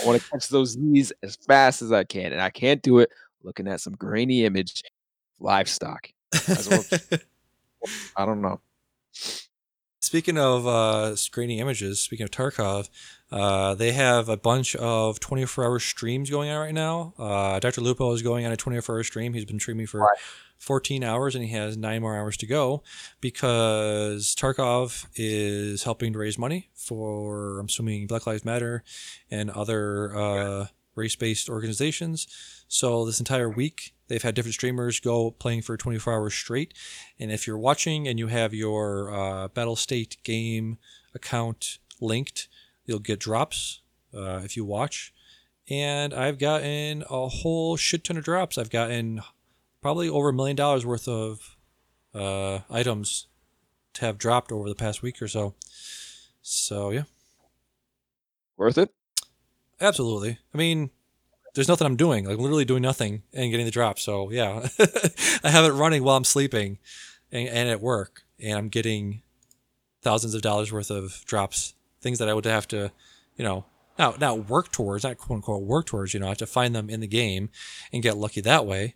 want to catch those knees as fast as I can, and I can't do it looking at some grainy image livestock. Well. I don't know. Speaking of uh, grainy images, speaking of Tarkov, uh, they have a bunch of 24 hour streams going on right now. Uh, Dr. Lupo is going on a 24 hour stream. He's been streaming for 14 hours and he has nine more hours to go because Tarkov is helping to raise money for, I'm assuming, Black Lives Matter and other uh, race based organizations. So this entire week, they've had different streamers go playing for 24 hours straight. And if you're watching and you have your uh, Battlestate game account linked, you'll get drops uh, if you watch. And I've gotten a whole shit ton of drops. I've gotten probably over a million dollars worth of uh, items to have dropped over the past week or so. So yeah, Worth it? Absolutely. I mean, there's nothing I'm doing. Like I'm literally doing nothing and getting the drop. So yeah, I have it running while I'm sleeping, and, and at work, and I'm getting thousands of dollars worth of drops. Things that I would have to, you know, not not work towards, not quote unquote work towards. You know, I have to find them in the game and get lucky that way.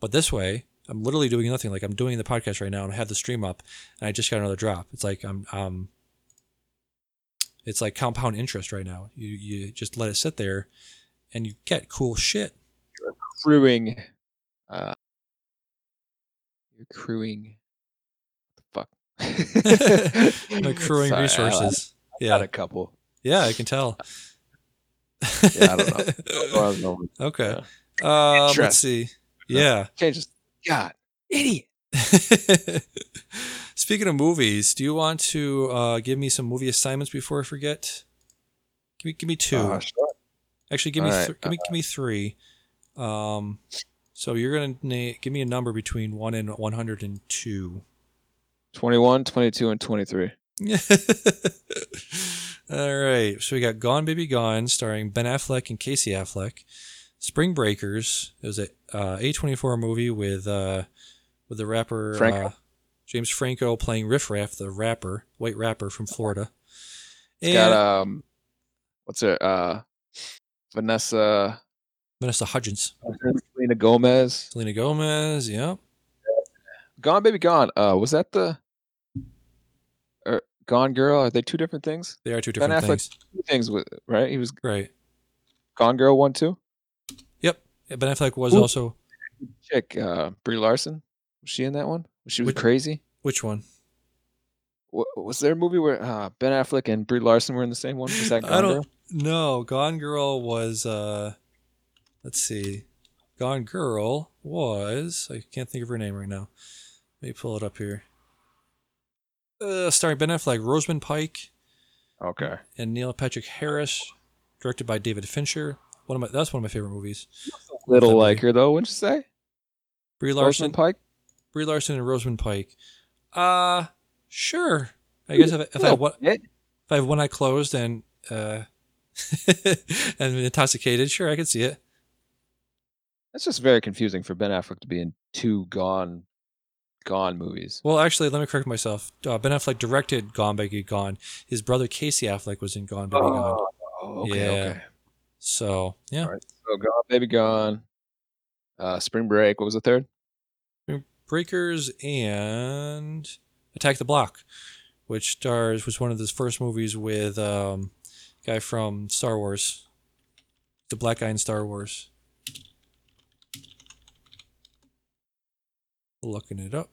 But this way, I'm literally doing nothing. Like I'm doing the podcast right now and I have the stream up, and I just got another drop. It's like I'm um. It's like compound interest right now. You you just let it sit there, and you get cool shit. Crewing. Uh, you're. What the fuck? accruing Sorry, resources. I yeah, got a couple. yeah, I can tell. Yeah, I don't know. I don't know. okay. Uh, let's see. Yeah. Just God, idiot. Speaking of movies, do you want to uh, give me some movie assignments before I forget? Give me, give me two. Uh, sure. Actually, give me All right, th- give me give me three. Um, so you're gonna na- give me a number between one and one hundred and two. 21, 22, and 23. All right. So we got Gone Baby Gone, starring Ben Affleck and Casey Affleck. Spring Breakers. It was a uh, A24 movie with uh, with the rapper Franco. Uh, James Franco playing Riff Raff, the rapper, white rapper from Florida. It's got um, what's it? Uh, Vanessa, Vanessa Hudgens, Selena Gomez. Selena Gomez. Yep. Gone Baby Gone. Uh, was that the? Or Gone Girl? Are they two different things? They are two Ben different Affleck- things. Two things with right. He was Right. Gone Girl one too. Yep. Ben Affleck was Who- also Chick, uh, Brie Larson. Was she in that one? She was Which- crazy. which one? Wa- Was there a movie where uh, Ben Affleck and Brie Larson were in the same one? Was that I Gone don't Girl? No, Gone Girl was uh let's see. Gone Girl was I can't think of her name right now. Let me pull it up here. Uh starring Ben Affleck, Rosamund Pike, Okay. and Neil Patrick Harris, directed by David Fincher. One of my that's one of my favorite movies. Little like movie. her though, wouldn't you say? Brie Larson, Rosamund Pike. Brie Larson and Rosamund Pike. Uh sure. I guess if, if I what bit. if I have one eye closed and uh and intoxicated, sure I could see it. That's just very confusing for Ben Affleck to be in two Gone, Gone movies. Well, actually, let me correct myself. Uh, ben Affleck directed Gone Baby Gone. His brother Casey Affleck was in Gone Baby Gone. Oh, okay, Yeah. okay. So yeah, All right. So Gone, Baby Gone. Uh, Spring Break. What was the third? Breakers and Attack the Block, which stars was one of his first movies with um, guy from Star Wars, the black guy in Star Wars. Looking it up.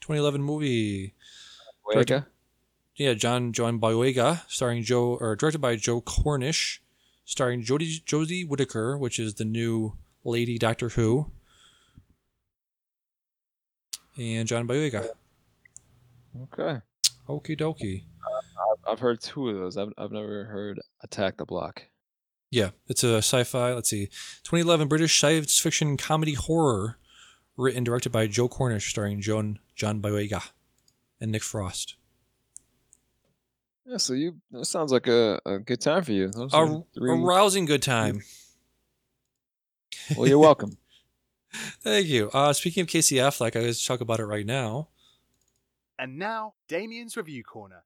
2011 movie. Boyega? Yeah, John John Boyega, starring Joe or directed by Joe Cornish, starring Jodie Josie Whittaker, which is the new Lady Doctor Who, and John Boyega. Okay. Okie dokie. I've, I've heard two of those. I've, I've never heard Attack the Block. Yeah, it's a sci-fi. Let's see, 2011 British science fiction comedy horror, written and directed by Joe Cornish, starring John John Boyega and Nick Frost. Yeah, so you that sounds like a, a good time for you. A, a rousing good time. well, you're welcome. Thank you. Uh, speaking of Casey Affleck, I was talk about it right now. And now, Damian's Review Corner.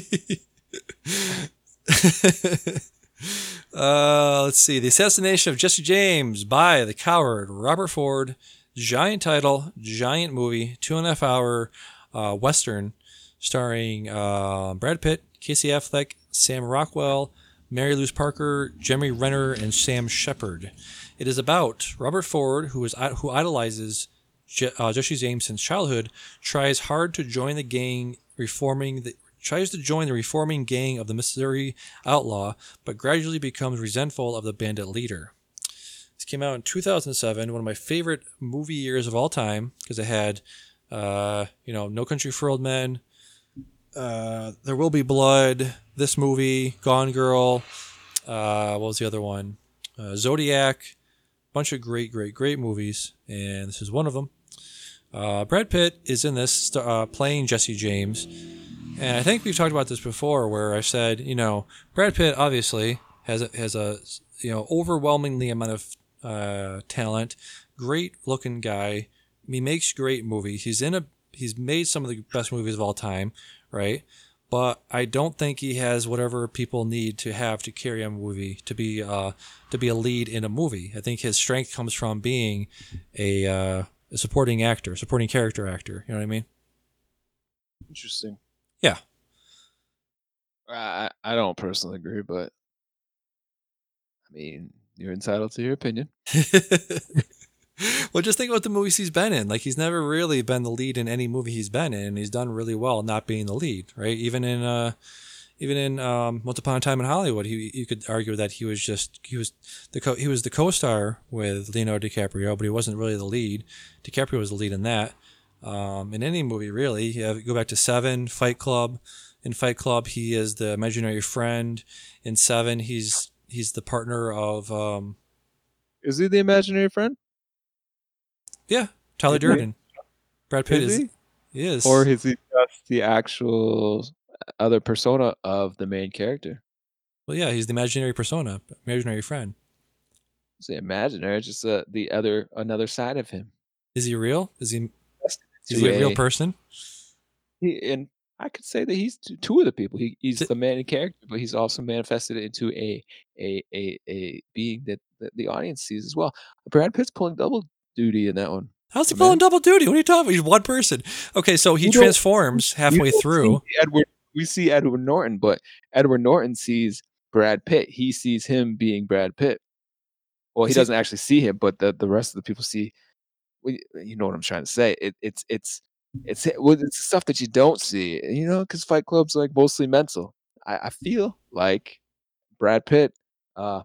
uh, let's see. The assassination of Jesse James by the coward Robert Ford. Giant title, giant movie, two and a half hour uh, western, starring uh, Brad Pitt, Casey Affleck, Sam Rockwell, Mary Louise Parker, Jeremy Renner, and Sam Shepard. It is about Robert Ford, who is who idolizes Je- uh, Jesse James since childhood, tries hard to join the gang, reforming the tries to join the reforming gang of the Missouri outlaw, but gradually becomes resentful of the bandit leader. This came out in 2007, one of my favorite movie years of all time, because it had, uh, you know, No Country for Old Men, uh, There Will Be Blood, this movie, Gone Girl, uh, what was the other one? Uh, Zodiac, bunch of great, great, great movies, and this is one of them. Uh, Brad Pitt is in this, uh, playing Jesse James. And I think we've talked about this before, where I said, you know, Brad Pitt obviously has a, has a you know overwhelmingly amount of uh, talent, great looking guy. He makes great movies. He's in a he's made some of the best movies of all time, right? But I don't think he has whatever people need to have to carry a movie to be uh, to be a lead in a movie. I think his strength comes from being a, uh, a supporting actor, supporting character actor. You know what I mean? Interesting. Yeah. I I don't personally agree, but I mean, you're entitled to your opinion. well, just think about the movies he's been in. Like he's never really been the lead in any movie he's been in, and he's done really well not being the lead, right? Even in uh, even in um, Once Upon a Time in Hollywood, he you could argue that he was just he was the co- he was the co-star with Leonardo DiCaprio, but he wasn't really the lead. DiCaprio was the lead in that. Um, in any movie, really, have, go back to Seven, Fight Club, In Fight Club, he is the imaginary friend. In Seven, he's he's the partner of um, Is he the imaginary friend? Yeah Tyler Is he? Durden. Brad Pitt Is is, he? he is Or is he just the actual other persona of the main character? well yeah he's the imaginary persona, imaginary friend. Say imaginary, just uh, the other another side of him. Is he real? Is he is he a real person? He, and I could say that he's two of the people. He, he's Th- the main character, but he's also manifested into a a a, a being that, that the audience sees as well. Brad Pitt's pulling double duty in that one. How's he pulling double duty? What are you talking about? He's one person. Okay, so he You transforms halfway through. Edward, we see Edward Norton, but Edward Norton sees Brad Pitt. He sees him being Brad Pitt. Well, he See- doesn't actually see him, but the, the rest of the people see. You know what I'm trying to say? It, it's it's it's it's stuff that you don't see. You know, because Fight Club's like mostly mental. I, I feel like Brad Pitt, uh,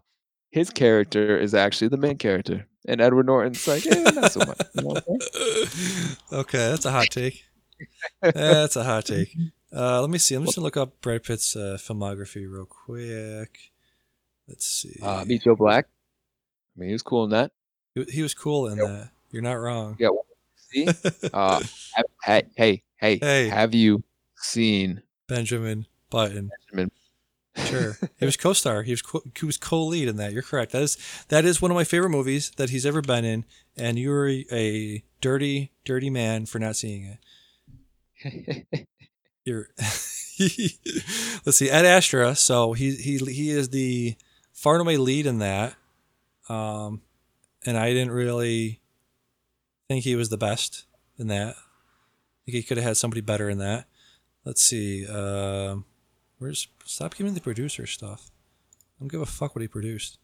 his character is actually the main character, and Edward Norton's like, eh, not so much. You know what I'm saying? okay, that's a hot take. That's a hot take. Uh, let me see. I'm just gonna look up Brad Pitt's uh, filmography real quick. Let's see. Uh, Meet Joe Black. I mean, he was cool in that. he, he was cool in Yep. that. You're not wrong. Yeah. See, uh, have, hey, hey, hey, Hey. have you seen Benjamin Button. Benjamin? Sure, he was co-star. He was co- he was co-lead in that. You're correct. That is that is one of my favorite movies that he's ever been in. And you were a, dirty, dirty man for not seeing it. You're let's see Ad Astra. So he he he is the far and away lead in that. Um, and I didn't really think he was the best in that. I think he could have had somebody better in that. Let's see. Um, where's stop giving the producer stuff. I don't give a fuck what he produced.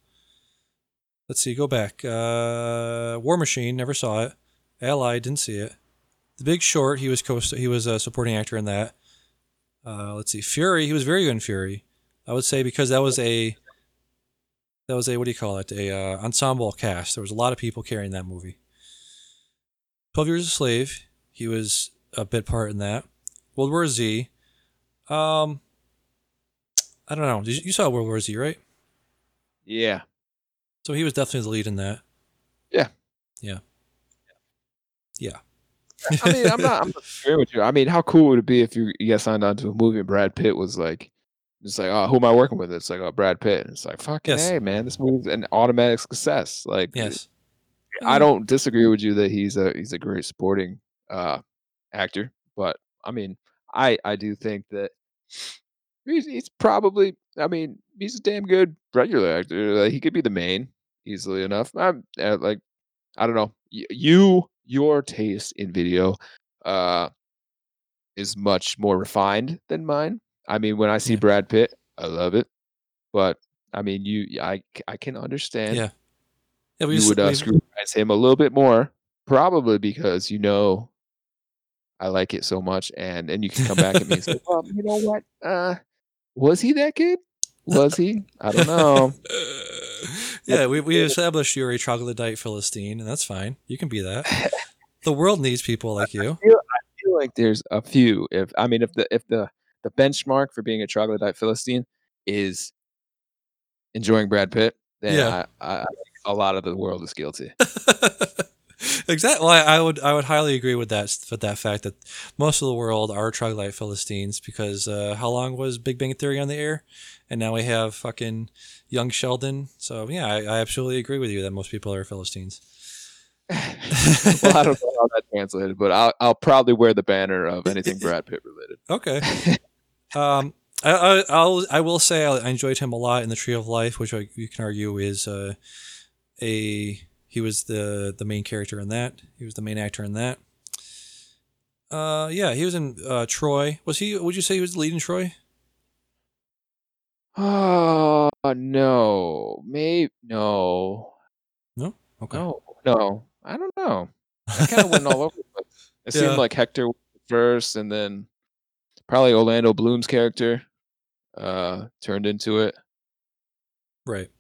Let's see. Go back. Uh, War Machine. Never saw it. Allied. Didn't see it. The Big Short. He was co- he was a supporting actor in that. Uh, let's see, Fury. He was very good in Fury. I would say because that was a that was a what do you call it? A uh, ensemble cast. There was a lot of people carrying that movie. Twelve Years a Slave. He was a bit part in that. World War Z. Um, I don't know. Did you, you saw World War Z, right? yeah, So he was definitely the lead in that. Yeah. Yeah. Yeah. I mean, I'm not. I'm not agreeing with you. I mean, how cool would it be if you, you got signed on to a movie and Brad Pitt was like, just like, oh, who am I working with? It's like, oh, Brad Pitt. And it's like, fucking Yes. hey, man, this movie's an automatic success. Like, Yes. I don't disagree with you that he's a he's a great supporting uh actor, but I mean, I I do think that he's he's probably I mean he's a damn good regular actor. Like, he could be the main easily enough. I'm uh, like I don't know y- you your taste in video uh is much more refined than mine. I mean, when I see Yeah. Brad Pitt, I love it, but I mean, you, I, I can understand Yeah. Yeah. we you would uh, scrutinize him a little bit more, probably because you know I like it so much, and and you can come back at me and say, well, you know what? Uh, was he that good? Was he? I don't know. yeah, we, we established you're a troglodyte Philistine, and that's fine. You can be that. The world needs people like you. I feel like there's a few. If I mean, if the if the the benchmark for being a troglodyte Philistine is enjoying Brad Pitt, then Yeah. I, I, I think a lot of the world is guilty. exactly. Well, I would I would highly agree with that with that fact that most of the world are troglodyte Philistines because uh, how long was Big Bang Theory on the air, and now we have fucking young Sheldon. So yeah, I, I absolutely agree with you that most people are Philistines. well, I don't know how that translated, but I'll I'll probably wear the banner of anything Brad Pitt related. Okay. um, I, I I'll I will say I enjoyed him a lot in the Tree of Life, which I, you can argue is uh, a he was the the main character in that. He was the main actor in that. Uh, yeah, he was in uh, Troy. Was he? Would you say he was the lead in Troy? Oh no, maybe no, No. Okay. no, no. I don't know. I kind of went all over. It Yeah. seemed like Hector first, and then probably Orlando Bloom's character uh turned into it. Right.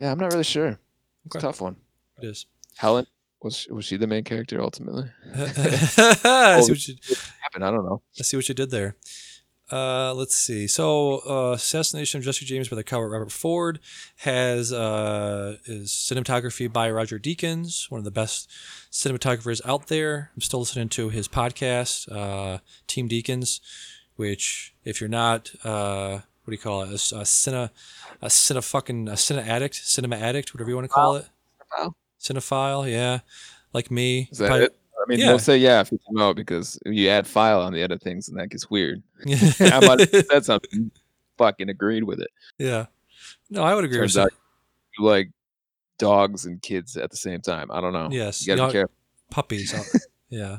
Yeah, I'm not really sure. It's Okay. a tough one. It is. Helen was she- was she the main character ultimately? I see what you Happened. I don't know. I see what you did there. Uh, let's see. So, uh, Assassination of Jesse James by the coward Robert Ford has uh, is cinematography by Roger Deakins, one of the best cinematographers out there. I'm still listening to his podcast, uh, Team Deakins, which if you're not, uh, what do you call it? A, a cine, a cine fucking a cine addict, cinema addict, whatever you want to call it. Cinephile? Cinephile, yeah, like me. Is that Probably- it? I mean, Yeah. don't say yeah if you come out because you add file on the other things and that gets weird. I might have said something, fucking agreed with it. yeah. No, I would agree Turns with out you like dogs and kids at the same time. I don't know. Yes, you gotta you know- careful. puppies. yeah.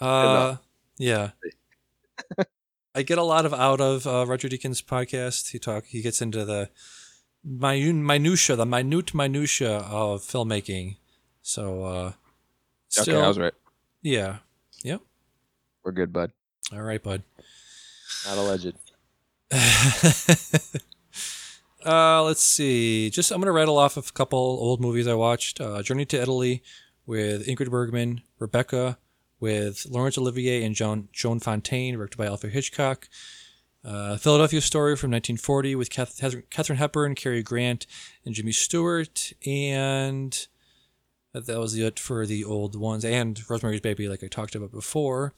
Uh, yeah. I get a lot of out of uh, Roger Deakins' podcast. He talk. He gets into the minute minutia, the minute minutia of filmmaking. So, uh, still, okay, I was right. yeah. Yep. We're good, bud. All right, bud. Not alleged. uh, let's see. Just I'm gonna rattle off a couple old movies I watched. Uh, Journey to Italy with Ingrid Bergman, Rebecca with Laurence Olivier and Joan Joan Fontaine, directed by Alfred Hitchcock. Philadelphia Story from 1940 with Katharine Hepburn, Cary Grant, and Jimmy Stewart, and that that was it for the old ones. And Rosemary's Baby, like I talked about before.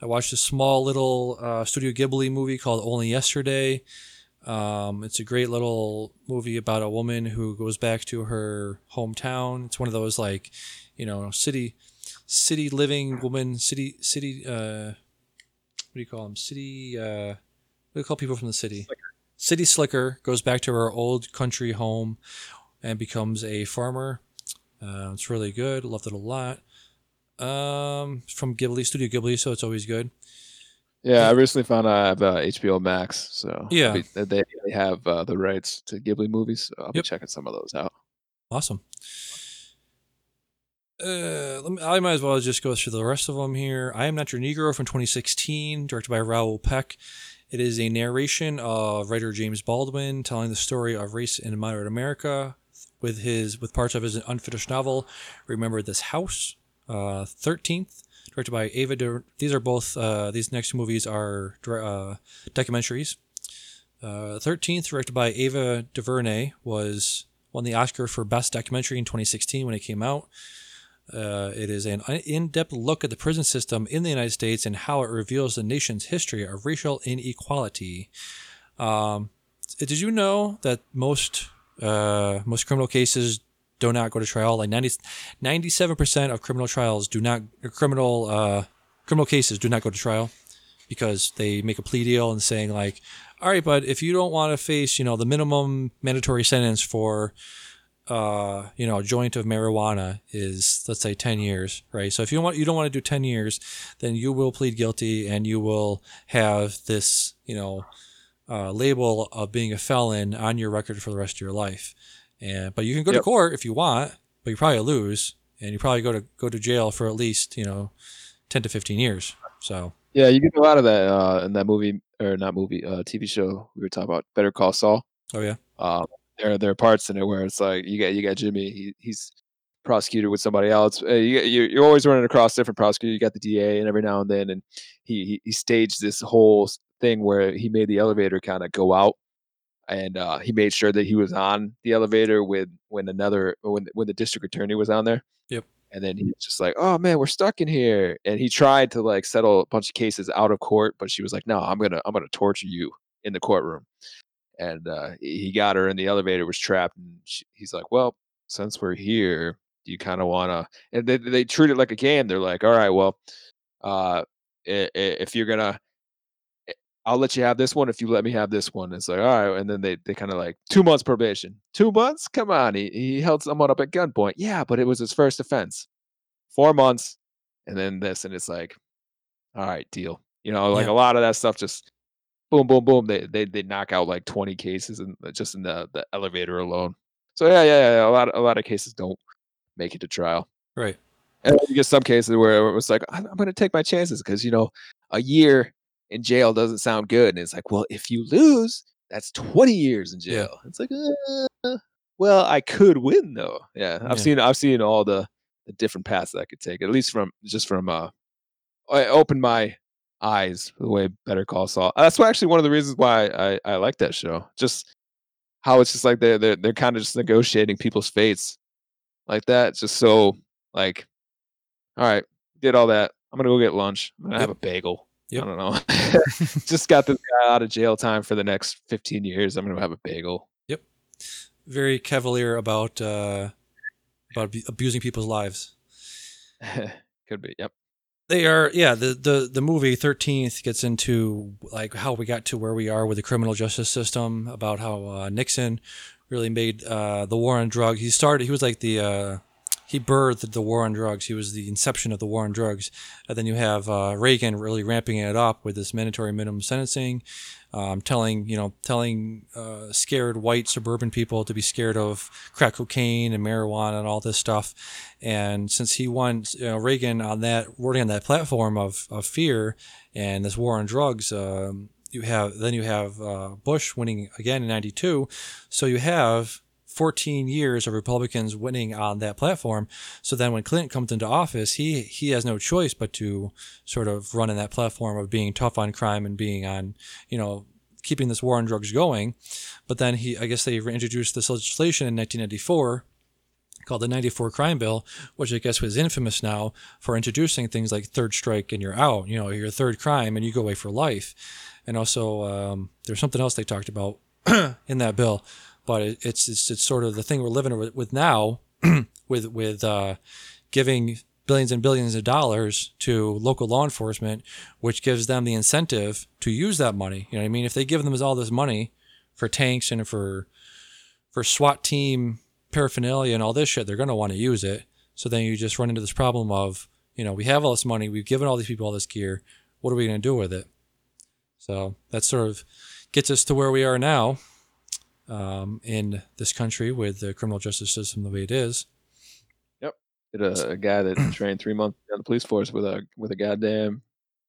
I watched a small little uh, Studio Ghibli movie called Only Yesterday. Um, it's a great little movie about a woman who goes back to her hometown. It's one of those like, you know, city, city living woman, city, city. Uh, what do you call them? City. Uh, you call people from the city? City slicker goes back to her old country home and becomes a farmer. Uh, it's really good. Loved it a lot. Um, from Ghibli, Studio Ghibli, so it's always good. Yeah, I recently found out I have uh, HBO Max, so Yeah. we- they, they have uh, the rights to Ghibli movies. So I'll be Yep. checking some of those out. Awesome. Uh, let me, I might as well just go through the rest of them here. I Am Not Your Negro from 2016, directed by Raoul Peck. It is a narration of writer James Baldwin telling the story of race in modern America with his with parts of his unfinished novel, Remember This House. Uh, 13th, directed by Ava. De, these are both uh, these next movies are uh, documentaries. Uh, 13th, directed by Ava DuVernay, was won the Oscar for Best Documentary in 2016 when it came out. Uh, it is an in-depth look at the prison system in the United States and how it reveals the nation's history of racial inequality. Um, did you know that most uh, most criminal cases do not go to trial? Like 97 percent of criminal trials do not criminal uh, criminal cases do not go to trial because they make a plea deal and saying like, all right, but if you don't want to face, you know, the minimum mandatory sentence for, uh, you know, a joint of marijuana is let's say ten years, right? So if you want, you don't want to do ten years, then you will plead guilty and you will have this, you know, uh, label of being a felon on your record for the rest of your life. And but you can go to court if you want, but you probably lose, and you probably go to go to jail for at least you know, ten to fifteen years. So Yeah, you get a lot of that uh, in that movie or not movie, uh, TV show we were talking about, Better Call Saul. oh yeah, Um, there there are parts in it where it's like you got you got Jimmy, he, he's prosecuted with somebody else. Uh, you, you you're always running across different prosecutors. You got the DA, and every now and then, and he he, he staged this whole thing where he made the elevator kind of go out, and uh, he made sure that he was on the elevator with when another when when the district attorney was on there. Yep. And then he was just like, "Oh man, we're stuck in here." And he tried to like settle a bunch of cases out of court, but she was like, "No, I'm gonna I'm gonna torture you in the courtroom." And uh, he got her in the elevator was trapped and she, he's like well since we're here do you kind of want to and they, they treat it like a game. They're like all right well uh if you're gonna i'll let you have this one if you let me have this one. It's like all right and then they, they kind of like two months probation. Two months? Come on he, he held someone up at gunpoint. Yeah but it was his first offense. Four months. And then this and it's like all right deal. You know like Yeah. a lot of that stuff just boom, boom, boom. They they they knock out like twenty cases and just in the the elevator alone. So yeah, yeah, yeah. A lot a lot of cases don't make it to trial. right. And you get some cases where it was like, I'm, I'm going to take my chances because you know a year in jail doesn't sound good, and it's like, well, if you lose, that's 20 years in Yeah. jail. It's like, uh, well, I could win though. Yeah, I've Yeah. seen I've seen all the the different paths that I could take, at least from just from uh, I opened my eyes the way Better Call Saul. That's actually one of the reasons why I, I like that show. Just how it's just like they're they're, they're kind of just negotiating people's fates like that. Just so like, all right, did all that. I'm gonna go get lunch. I'm gonna have a bagel. Yep. I don't know. just got this guy out of jail time for the next 15 years. I'm gonna have a bagel. Yep. Very cavalier about uh, about abu- abusing people's lives. Could be. Yep. They are, yeah. The the the movie Thirteenth gets into like how we got to where we are with the criminal justice system, about how uh, Nixon really made uh, the war on drugs. He started. He was like the uh, he birthed the war on drugs. He was the inception of the war on drugs. And then you have uh, Reagan really ramping it up with this mandatory minimum sentencing, um, telling you know telling uh, scared white suburban people to be scared of crack cocaine and marijuana and all this stuff. And since he won you know, Reagan on that wording on that platform of, of fear and this war on drugs, um, you have then you have uh, Bush winning again in '92. So you have 14 years of Republicans winning on that platform. So then when Clinton comes into office, he he has no choice but to sort of run in that platform of being tough on crime and being on, you know, keeping this war on drugs going. But then he I guess they introduced this legislation in 1994 called the 94 crime bill which i guess was infamous now for introducing things like third strike and you're out you know your third crime and you go away for life and also um, there's something else they talked about in that bill but it, it's, it's it's sort of the thing we're living with, with now with with uh, giving billions and billions of dollars to local law enforcement which gives them the incentive to use that money you know what i mean if they give them all this money for tanks and for for SWAT team paraphernalia and all this shit, they're going to want to use it. So then you just run into this problem of, you know, we have all this money, we've given all these people all this gear. What are we going to do with it? So that sort of gets us to where we are now um, in this country with the criminal justice system the way it is. Did a, a guy that trained three months on the police force with a with a goddamn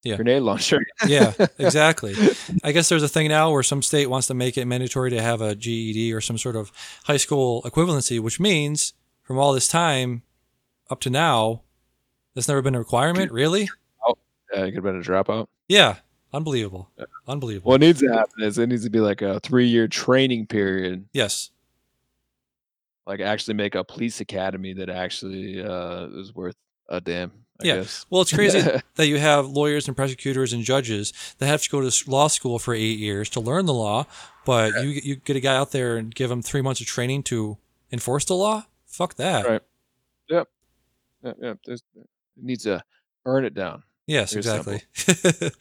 Yeah. grenade launcher. Yeah, exactly. I guess there's a thing now where some state wants to make it mandatory to have a GED or some sort of high school equivalency, which means from all this time up to now, that's never been a requirement. Really? Oh, yeah, it could have been a dropout. Yeah, unbelievable, unbelievable. What needs to happen is it needs to be like a three year training period. Yes, Like actually make a police academy that actually uh, is worth a damn. I Yeah. guess. Well, it's crazy that you have lawyers and prosecutors and judges that have to go to law school for eight years to learn the law, but you you get a guy out there and give him three months of training to enforce the law. Fuck that. Right. Yep. Yep. There's, it needs to burn it down. Yes, Very exactly.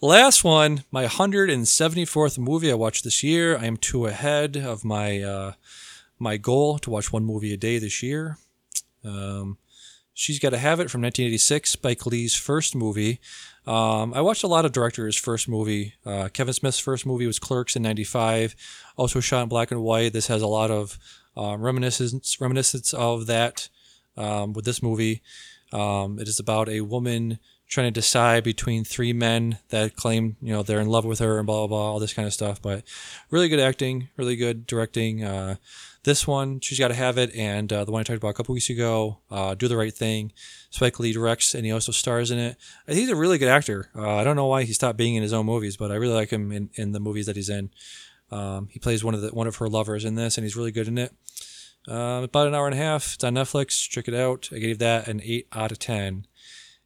Last one, my 174th movie I watched this year. I am two ahead of my uh, my goal to watch one movie a day this year. Um, She's Got to Have It from 1986, Spike Lee's first movie. Um, I watched a lot of directors' first movie. Uh, Kevin Smith's first movie was Clerks in '95, also shot in black and white. This has a lot of um, reminiscence reminiscence of that um, with this movie. Um, it is about a woman trying to decide between three men that claim you know they're in love with her and blah blah blah all this kind of stuff. But really good acting, really good directing. Uh, this one, she's got to have it, and uh, the one I talked about a couple weeks ago, uh, Do the Right Thing. Spike Lee directs, and he also stars in it. He's a really good actor. Uh, I don't know why he stopped being in his own movies, but I really like him in, in the movies that he's in. Um, he plays one of the one of her lovers in this, and he's really good in it. Uh, about an hour and a half. It's on Netflix. Check it out. I gave that an eight out of ten.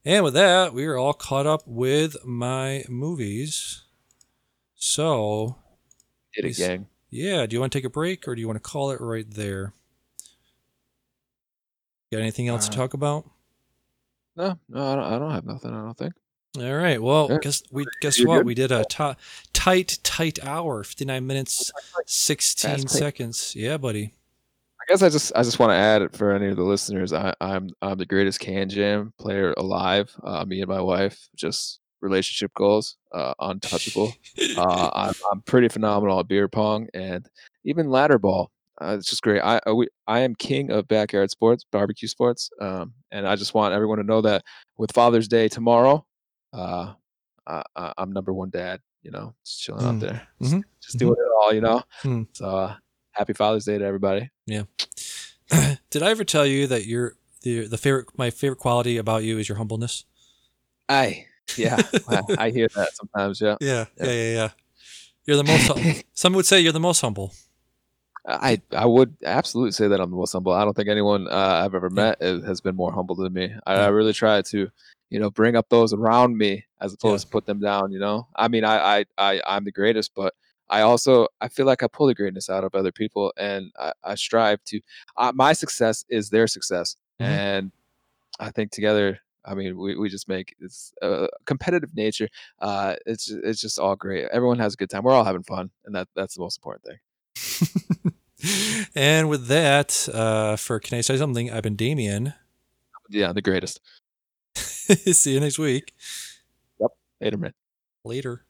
And with that, we are all caught up with my movies. So, Did it, Nice. gang. yeah, do you want to take a break or do you want to call it right there? Got anything else to Uh, talk about? No, no, I don't, I don't have nothing. I don't think. All right. Well, Yeah. guess we guess You're what? good. We did a tight, tight hour, fifty nine minutes, sixteen Fast pace. seconds. Yeah, buddy. I guess I just I just want to add it for any of the listeners. I, I'm I'm the greatest KanJam player alive. Uh, me and my wife, just relationship goals, uh, untouchable. uh, I'm I'm pretty phenomenal at beer pong and even ladder ball. Uh, it's just great. I I, we, I am king of backyard sports, barbecue sports, um, and I just want everyone to know that with Father's Day tomorrow, uh, I, I'm number one dad. You know, just chilling Mm. out there, just, Mhm. just doing it all. You know, Mm. so uh, happy Father's Day to everybody. Yeah. Did I ever tell you that you're the the favorite my favorite quality about you is your humbleness? I Yeah, I, I hear that sometimes. Yeah, Yeah, Yeah. yeah, yeah, yeah. You're the most. hum- some would say you're the most humble. I I would absolutely say that I'm the most humble. I don't think anyone uh, I've ever met is, has been more humble than me. I, Yeah. I really try to, you know, bring up those around me as Yeah. opposed to put them down. You know, I mean, I I, I I'm the greatest, but I also I feel like I pull the greatness out of other people, and I, I strive to. Uh, my success is their success, Mhm. and I think together. I mean, we, we just make it's a competitive nature. Uh, it's it's just all great. Everyone has a good time. We're all having fun, and that that's the most important thing. and with that, uh, for Can I Say Something? I've been Damian. Yeah, the greatest. See you next week. Yep. Later, man. Later.